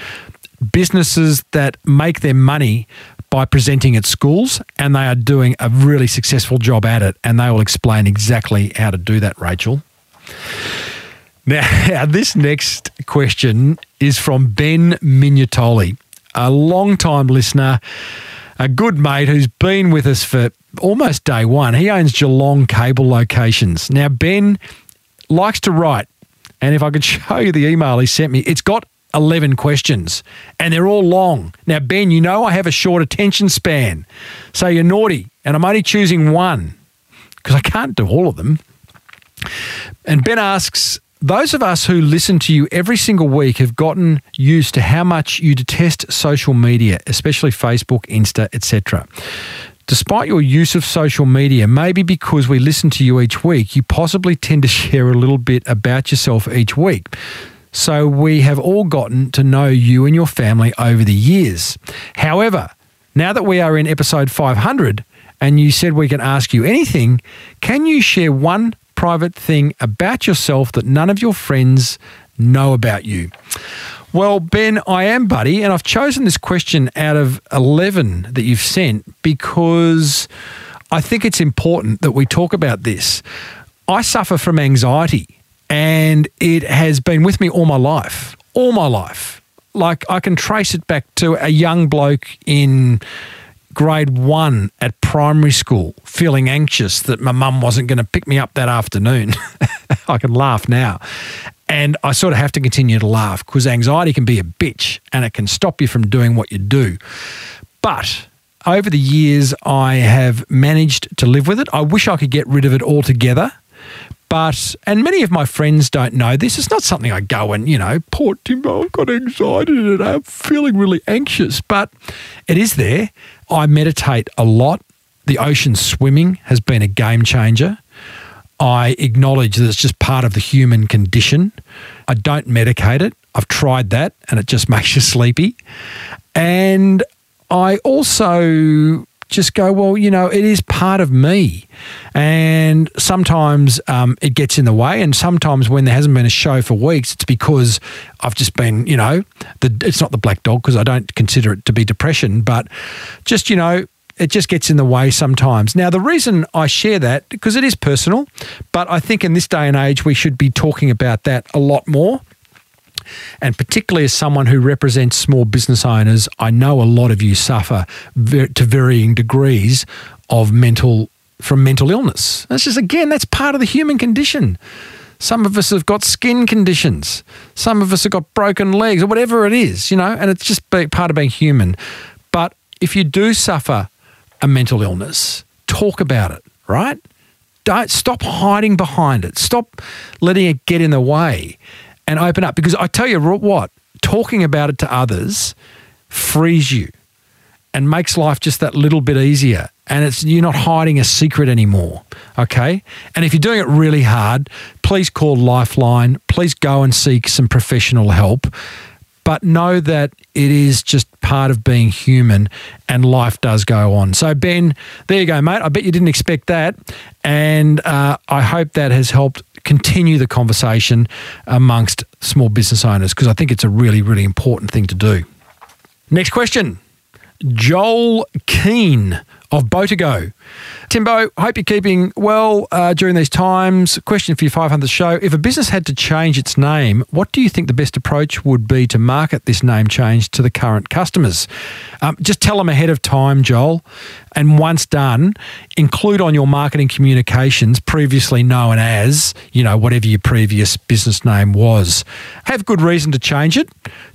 Businesses that make their money by presenting at schools, and they are doing a really successful job at it. And they will explain exactly how to do that, Rachel. Now, this next question is from Ben Mignatoli, a long-time listener, a good mate who's been with us for almost day one. He owns Geelong cable locations. Now, Ben likes to write, and if I could show you the email he sent me, it's got 11 questions and they're all long. Now, Ben, you know I have a short attention span. So you're naughty and I'm only choosing one because I can't do all of them. And Ben asks, those of us who listen to you every single week have gotten used to how much you detest social media, especially Facebook, Insta, etc. Despite your use of social media, maybe because we listen to you each week, you possibly tend to share a little bit about yourself each week. So we have all gotten to know you and your family over the years. However, now that we are in episode 500 and you said we can ask you anything, can you share one private thing about yourself that none of your friends know about you? Well, Ben, I am, buddy, and I've chosen this question out of 11 that you've sent because I think it's important that we talk about this. I suffer from anxiety and it has been with me all my life, all my life. Like I can trace it back to a young bloke in grade one at primary school, feeling anxious that my mum wasn't going to pick me up that afternoon. I can laugh now. And I sort of have to continue to laugh because anxiety can be a bitch and it can stop you from doing what you do. But over the years, I have managed to live with it. I wish I could get rid of it altogether. But, and many of my friends don't know this. It's not something I go and, you know, poor Timbo, I've got anxiety and I'm feeling really anxious. But it is there. I meditate a lot. The ocean swimming has been a game changer. I acknowledge that it's just part of the human condition. I don't medicate it. I've tried that and it just makes you sleepy. And I also just go, well, you know, it is part of me. And sometimes um, it gets in the way. And sometimes when there hasn't been a show for weeks, it's because I've just been, you know, the, it's not the black dog because I don't consider it to be depression, but just, you know, it just gets in the way sometimes. Now, the reason I share that, because it is personal, but I think in this day and age, we should be talking about that a lot more. And particularly as someone who represents small business owners, I know a lot of you suffer to varying degrees of mental from mental illness. That's just again, that's part of the human condition. Some of us have got skin conditions. Some of us have got broken legs or whatever it is, you know, and it's just part of being human. But if you do suffer a mental illness, talk about it, right? Don't stop hiding behind it. Stop letting it get in the way and open up. Because I tell you what, talking about it to others frees you and makes life just that little bit easier. And it's you're not hiding a secret anymore. Okay. And if you're doing it really hard, please call Lifeline. Please go and seek some professional help. But know that it is just part of being human and life does go on. So, Ben, there you go, mate. I bet you didn't expect that. And uh, I hope that has helped continue the conversation amongst small business owners because I think it's a really, really important thing to do. Next question Joel Keane of Botago. Timbo, hope you're keeping well uh, during these times. Question for your 500 show. If a business had to change its name, what do you think the best approach would be to market this name change to the current customers? Um, just tell them ahead of time, Joel. And once done, include on your marketing communications, previously known as, you know, whatever your previous business name was. Have good reason to change it.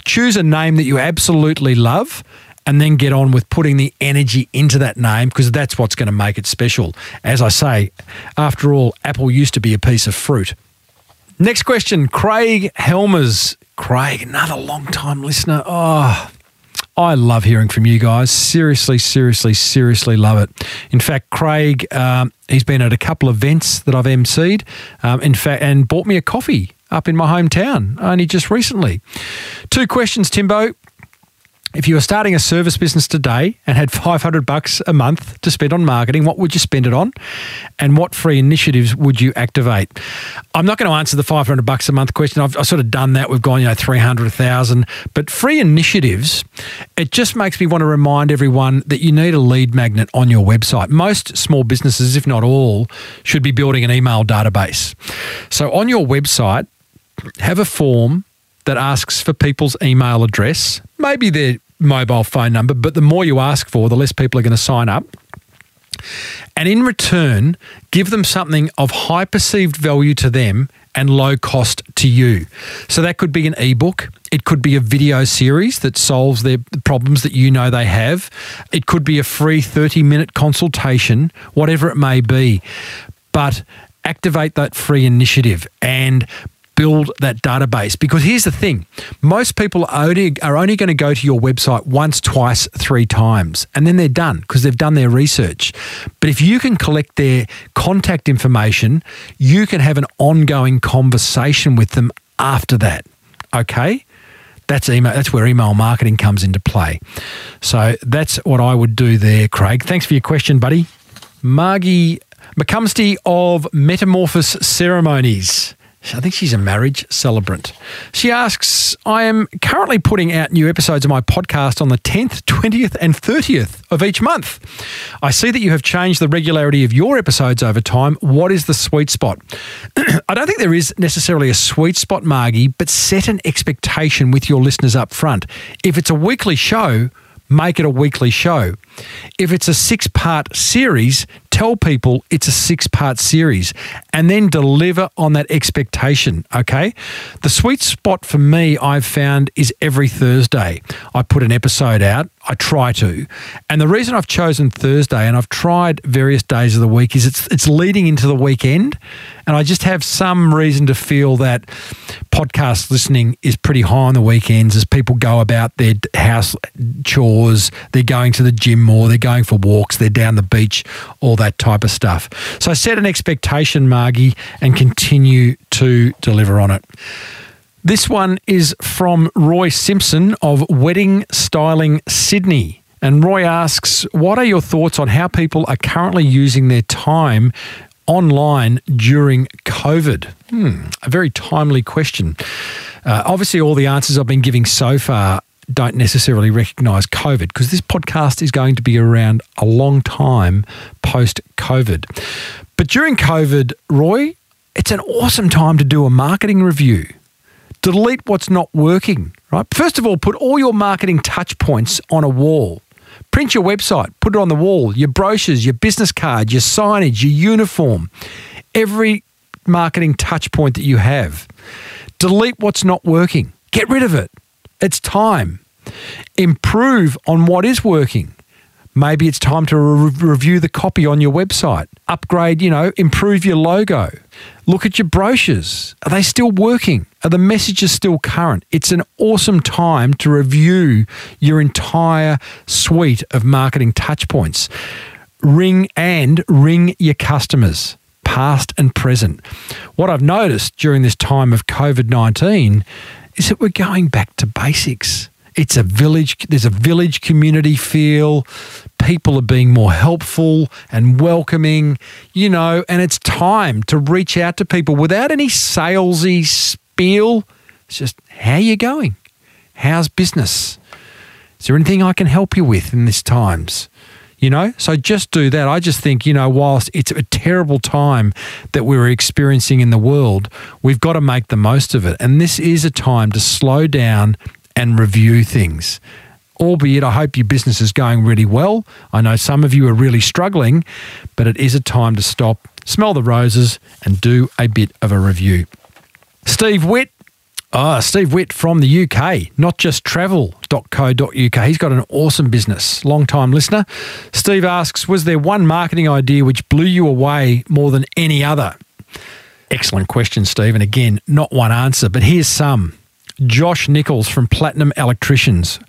Choose a name that you absolutely love and then get on with putting the energy into that name because that's what's going to make it special. As I say, after all, Apple used to be a piece of fruit. Next question Craig Helmers. Craig, another long time listener. Oh, I love hearing from you guys. Seriously, seriously, seriously love it. In fact, Craig, um, he's been at a couple of events that I've emceed. Um, in fact, and bought me a coffee up in my hometown only just recently. Two questions, Timbo. If you were starting a service business today and had 500 bucks a month to spend on marketing, what would you spend it on? And what free initiatives would you activate? I'm not going to answer the 500 bucks a month question. I've, I've sort of done that. We've gone, you know, 300,000. But free initiatives, it just makes me want to remind everyone that you need a lead magnet on your website. Most small businesses, if not all, should be building an email database. So on your website, have a form that asks for people's email address, maybe their mobile phone number, but the more you ask for, the less people are going to sign up. And in return, give them something of high perceived value to them and low cost to you. So that could be an ebook, it could be a video series that solves their problems that you know they have, it could be a free 30 minute consultation, whatever it may be. But activate that free initiative and build that database. Because here's the thing most people are only, are only going to go to your website once, twice, three times, and then they're done because they've done their research. But if you can collect their contact information, you can have an ongoing conversation with them after that. Okay? That's email. That's where email marketing comes into play. So that's what I would do there, Craig. Thanks for your question, buddy. Margie McCumsty of Metamorphosis Ceremonies. I think she's a marriage celebrant. She asks, I am currently putting out new episodes of my podcast on the 10th, 20th, and 30th of each month. I see that you have changed the regularity of your episodes over time. What is the sweet spot? I don't think there is necessarily a sweet spot, Margie, but set an expectation with your listeners up front. If it's a weekly show, make it a weekly show. If it's a six part series, tell people it's a six part series and then deliver on that expectation. Okay. The sweet spot for me, I've found, is every Thursday. I put an episode out. I try to. And the reason I've chosen Thursday and I've tried various days of the week is it's it's leading into the weekend and I just have some reason to feel that podcast listening is pretty high on the weekends as people go about their house chores, they're going to the gym more, they're going for walks, they're down the beach, all that type of stuff. So set an expectation, Margie, and continue to deliver on it. This one is from Roy Simpson of Wedding Styling Sydney. And Roy asks, What are your thoughts on how people are currently using their time online during COVID? Hmm, a very timely question. Uh, obviously, all the answers I've been giving so far don't necessarily recognize COVID because this podcast is going to be around a long time post COVID. But during COVID, Roy, it's an awesome time to do a marketing review. Delete what's not working, right? First of all, put all your marketing touch points on a wall. Print your website, put it on the wall, your brochures, your business card, your signage, your uniform, every marketing touch point that you have. Delete what's not working. Get rid of it. It's time. Improve on what is working. Maybe it's time to re- review the copy on your website. Upgrade, you know, improve your logo. Look at your brochures. Are they still working? Are the messages still current? It's an awesome time to review your entire suite of marketing touchpoints. Ring and ring your customers, past and present. What I've noticed during this time of COVID 19 is that we're going back to basics. It's a village, there's a village community feel. People are being more helpful and welcoming, you know, and it's time to reach out to people without any salesy spiel. It's just, how you going? How's business? Is there anything I can help you with in these times? You know, so just do that. I just think, you know, whilst it's a terrible time that we're experiencing in the world, we've got to make the most of it. And this is a time to slow down and review things. Albeit, I hope your business is going really well. I know some of you are really struggling, but it is a time to stop, smell the roses, and do a bit of a review. Steve Witt. Ah, Steve Witt from the UK, not just travel.co.uk. He's got an awesome business. Long time listener. Steve asks Was there one marketing idea which blew you away more than any other? Excellent question, Steve. And again, not one answer, but here's some. Josh Nichols from Platinum Electricians.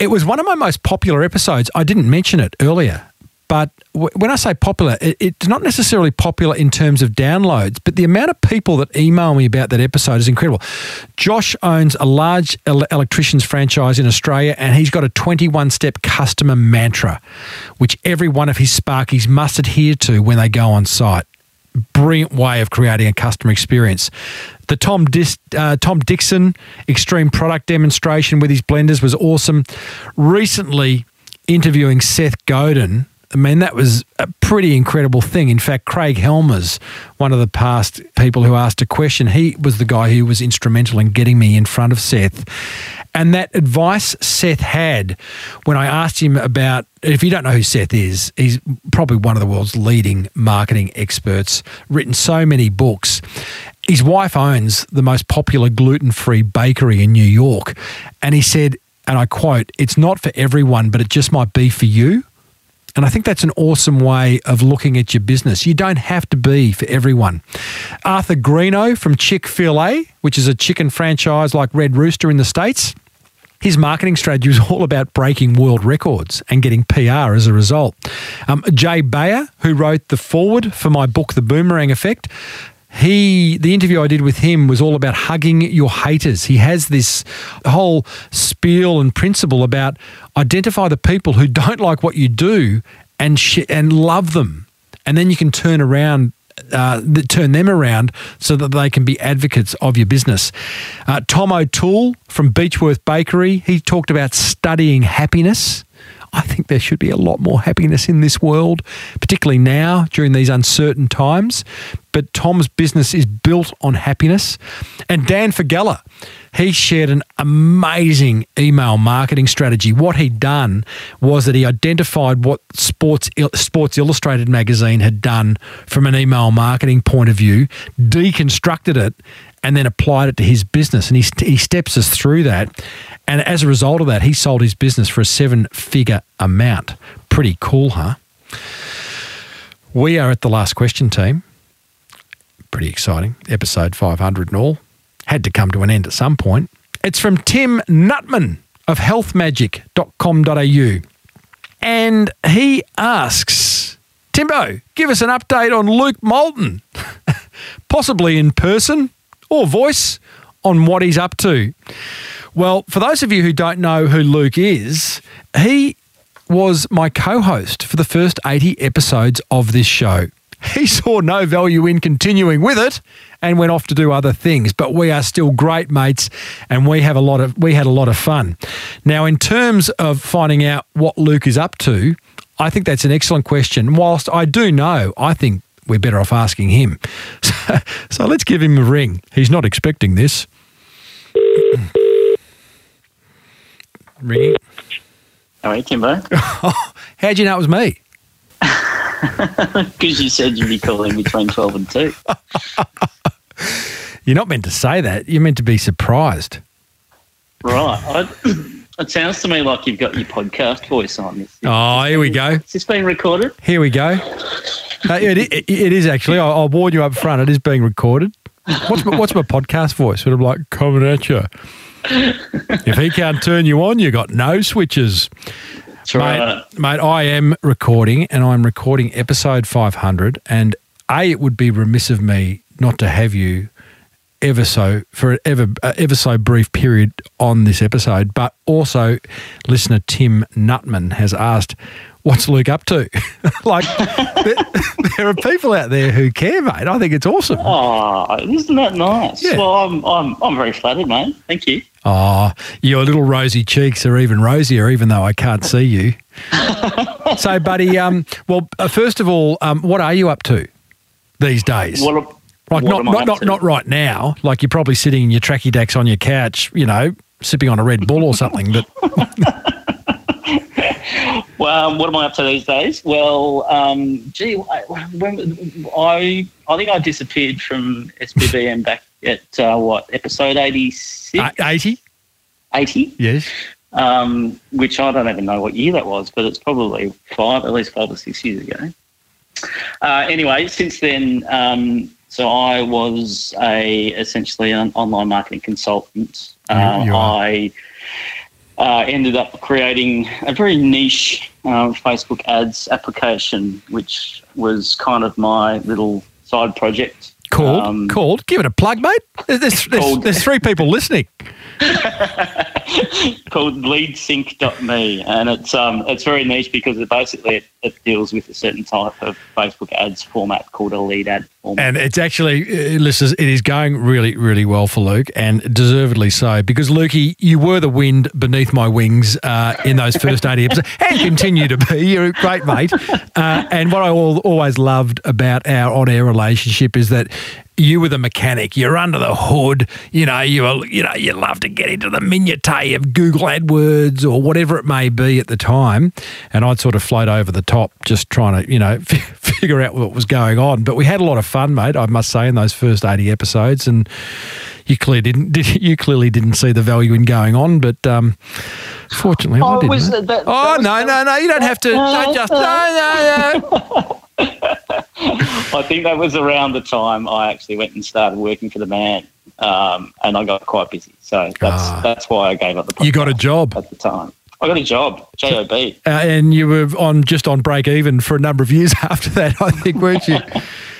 It was one of my most popular episodes. I didn't mention it earlier, but when I say popular, it, it's not necessarily popular in terms of downloads, but the amount of people that email me about that episode is incredible. Josh owns a large el- electricians franchise in Australia, and he's got a 21 step customer mantra, which every one of his Sparkies must adhere to when they go on site brilliant way of creating a customer experience. The Tom Dis, uh, Tom Dickson extreme product demonstration with his blenders was awesome. Recently, interviewing Seth Godin. I mean, that was a pretty incredible thing. In fact, Craig Helmers, one of the past people who asked a question, he was the guy who was instrumental in getting me in front of Seth. And that advice Seth had when I asked him about, if you don't know who Seth is, he's probably one of the world's leading marketing experts, written so many books. His wife owns the most popular gluten free bakery in New York. And he said, and I quote, it's not for everyone, but it just might be for you. And I think that's an awesome way of looking at your business. You don't have to be for everyone. Arthur Greeno from Chick fil A, which is a chicken franchise like Red Rooster in the States, his marketing strategy was all about breaking world records and getting PR as a result. Um, Jay Baer, who wrote the forward for my book, The Boomerang Effect, he the interview I did with him was all about hugging your haters. He has this whole spiel and principle about identify the people who don't like what you do and sh- and love them, and then you can turn around. Uh, turn them around so that they can be advocates of your business. Uh, Tom O'Toole from Beechworth Bakery, he talked about studying happiness. I think there should be a lot more happiness in this world, particularly now during these uncertain times. But Tom's business is built on happiness. And Dan Faggella, he shared an amazing email marketing strategy. What he'd done was that he identified what Sports Sports Illustrated magazine had done from an email marketing point of view, deconstructed it, and then applied it to his business. And he, he steps us through that. And as a result of that, he sold his business for a seven figure amount. Pretty cool, huh? We are at the last question, team. Pretty exciting. Episode 500 and all. Had to come to an end at some point. It's from Tim Nutman of healthmagic.com.au. And he asks, Timbo, give us an update on Luke Moulton, possibly in person or voice, on what he's up to. Well, for those of you who don't know who Luke is, he was my co host for the first 80 episodes of this show. He saw no value in continuing with it and went off to do other things, but we are still great mates and we have a lot of we had a lot of fun. Now in terms of finding out what Luke is up to, I think that's an excellent question. Whilst I do know, I think we're better off asking him. So, so let's give him a ring. He's not expecting this. Ringing. All right, Timbo. How'd you know it was me? Because you said you'd be calling between 12 and 2. You're not meant to say that. You're meant to be surprised. Right. I, it sounds to me like you've got your podcast voice on. Is, Oh, here we go. is this being recorded? Here we go. Uh, it, it, it is actually. I'll, I'll warn you up front. It is being recorded. What's my, what's my podcast voice? Sort of like coming at you. If he can't turn you on, you got no switches. That's right. Mate, mate, I am recording and I'm recording episode 500. And A, it would be remiss of me not to have you ever so, for an ever, uh, ever so brief period on this episode. But also, listener Tim Nutman has asked, What's Luke up to? like, there, there are people out there who care, mate. I think it's awesome. Oh, isn't that nice? Yeah. Well, I'm, I'm, I'm very flattered, mate. Thank you. Oh, your little rosy cheeks are even rosier, even though I can't see you. so, buddy, um, well, uh, first of all, um, what are you up to these days? What, like, what not not not, to? not right now. Like, you're probably sitting in your tracky decks on your couch, you know, sipping on a Red Bull or something. But Well, um, what am I up to these days? Well, um, gee, I, when, I I think I disappeared from SBBM back at uh, what episode 86, uh, 80? 80, Yes. um, which I don't even know what year that was, but it's probably five, at least five or six years ago. Uh, anyway, since then, um, so I was a essentially an online marketing consultant. Uh, are. I uh, ended up creating a very niche uh, Facebook ads application, which was kind of my little side project. Called? Um, called? Give it a plug, mate. There's, there's, there's, three people listening. called leadsync.me and it's um it's very niche because it basically it, it deals with a certain type of Facebook ads format called a lead ad format. And it's actually, uh, listeners, it is going really, really well for Luke, and deservedly so. Because Lukey, you were the wind beneath my wings uh, in those first eighty episodes, and continue to be. You're a great mate. Uh, and what I al- always loved about our on-air relationship is that you were the mechanic. You're under the hood. You know, you were, you know, you love to get into the minutiae of Google AdWords or whatever it may be at the time. And I'd sort of float over the top, just trying to, you know, figure out what was going on. But we had a lot of fun, mate. I must say, in those first eighty episodes, and you clearly didn't. Did, you clearly didn't see the value in going on, but um, fortunately, I Oh, did. was mate. that- that- oh was- no, no, no! You don't have to. Don't just no, no, no. I think that was around the time I actually went and started working for the man, um, and I got quite busy. So that's Ah. that's why I gave up the. Podcast You got a job. at the time. I got a job, job. Uh, and you were on just on break even for a number of years after that, I think, weren't you?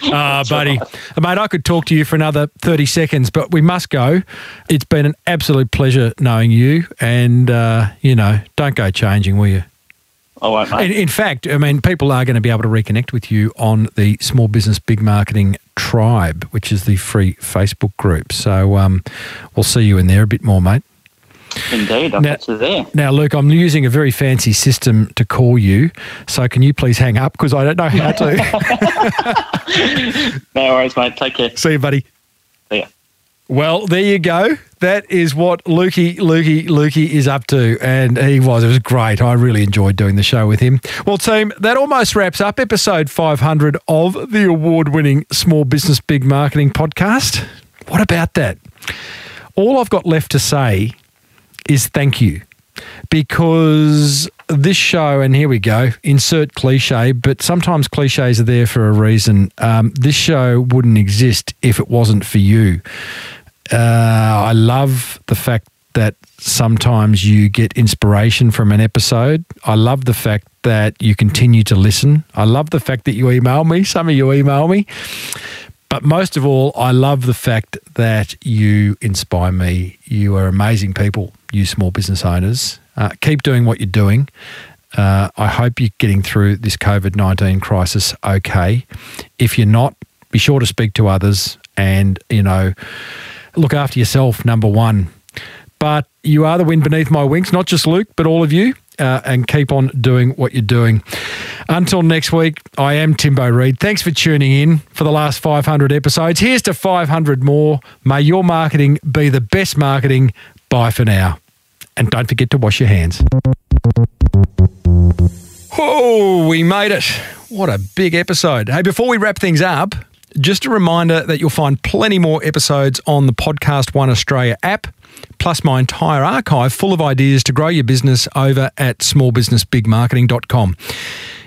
Ah, buddy, mate, I could talk to you for another thirty seconds, but we must go. It's been an absolute pleasure knowing you, and uh, you know, don't go changing, will you? I won't, mate. In, in fact, I mean, people are going to be able to reconnect with you on the Small Business Big Marketing Tribe, which is the free Facebook group. So um, we'll see you in there a bit more, mate. Indeed, I'll Now- there. Now, Luke, I'm using a very fancy system to call you. So can you please hang up because I don't know how to. No worries, mate. Take care. See you, buddy. See ya. Well, there you go. That is what Lukey, Lukey, Lukey is up to. And he was. It was great. I really enjoyed doing the show with him. Well, team, that almost wraps up episode 500 of the award winning Small Business Big Marketing podcast. What about that? All I've got left to say is thank you because this show, and here we go, insert cliche, but sometimes cliches are there for a reason. Um, this show wouldn't exist if it wasn't for you. Uh, I love the fact that sometimes you get inspiration from an episode. I love the fact that you continue to listen. I love the fact that you email me. Some of you email me. But most of all, I love the fact that you inspire me. You are amazing people, you small business owners. Uh, keep doing what you're doing. Uh, I hope you're getting through this COVID 19 crisis okay. If you're not, be sure to speak to others and, you know, look after yourself, number one. But you are the wind beneath my wings, not just Luke, but all of you. Uh, and keep on doing what you're doing. Until next week, I am Timbo Reid. Thanks for tuning in for the last 500 episodes. Here's to 500 more. May your marketing be the best marketing. Bye for now. And don't forget to wash your hands. Oh, we made it. What a big episode. Hey, before we wrap things up, just a reminder that you'll find plenty more episodes on the Podcast One Australia app, plus my entire archive full of ideas to grow your business over at smallbusinessbigmarketing.com.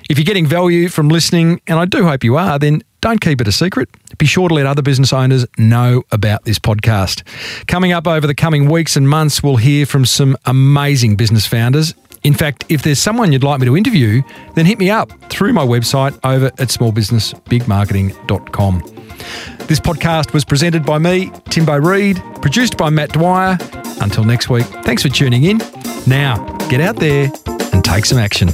If you're getting value from listening, and I do hope you are, then don't keep it a secret. Be sure to let other business owners know about this podcast. Coming up over the coming weeks and months, we'll hear from some amazing business founders in fact, if there's someone you'd like me to interview, then hit me up through my website over at smallbusinessbigmarketing.com. This podcast was presented by me, Timbo Reid, produced by Matt Dwyer. Until next week, thanks for tuning in. Now, get out there and take some action.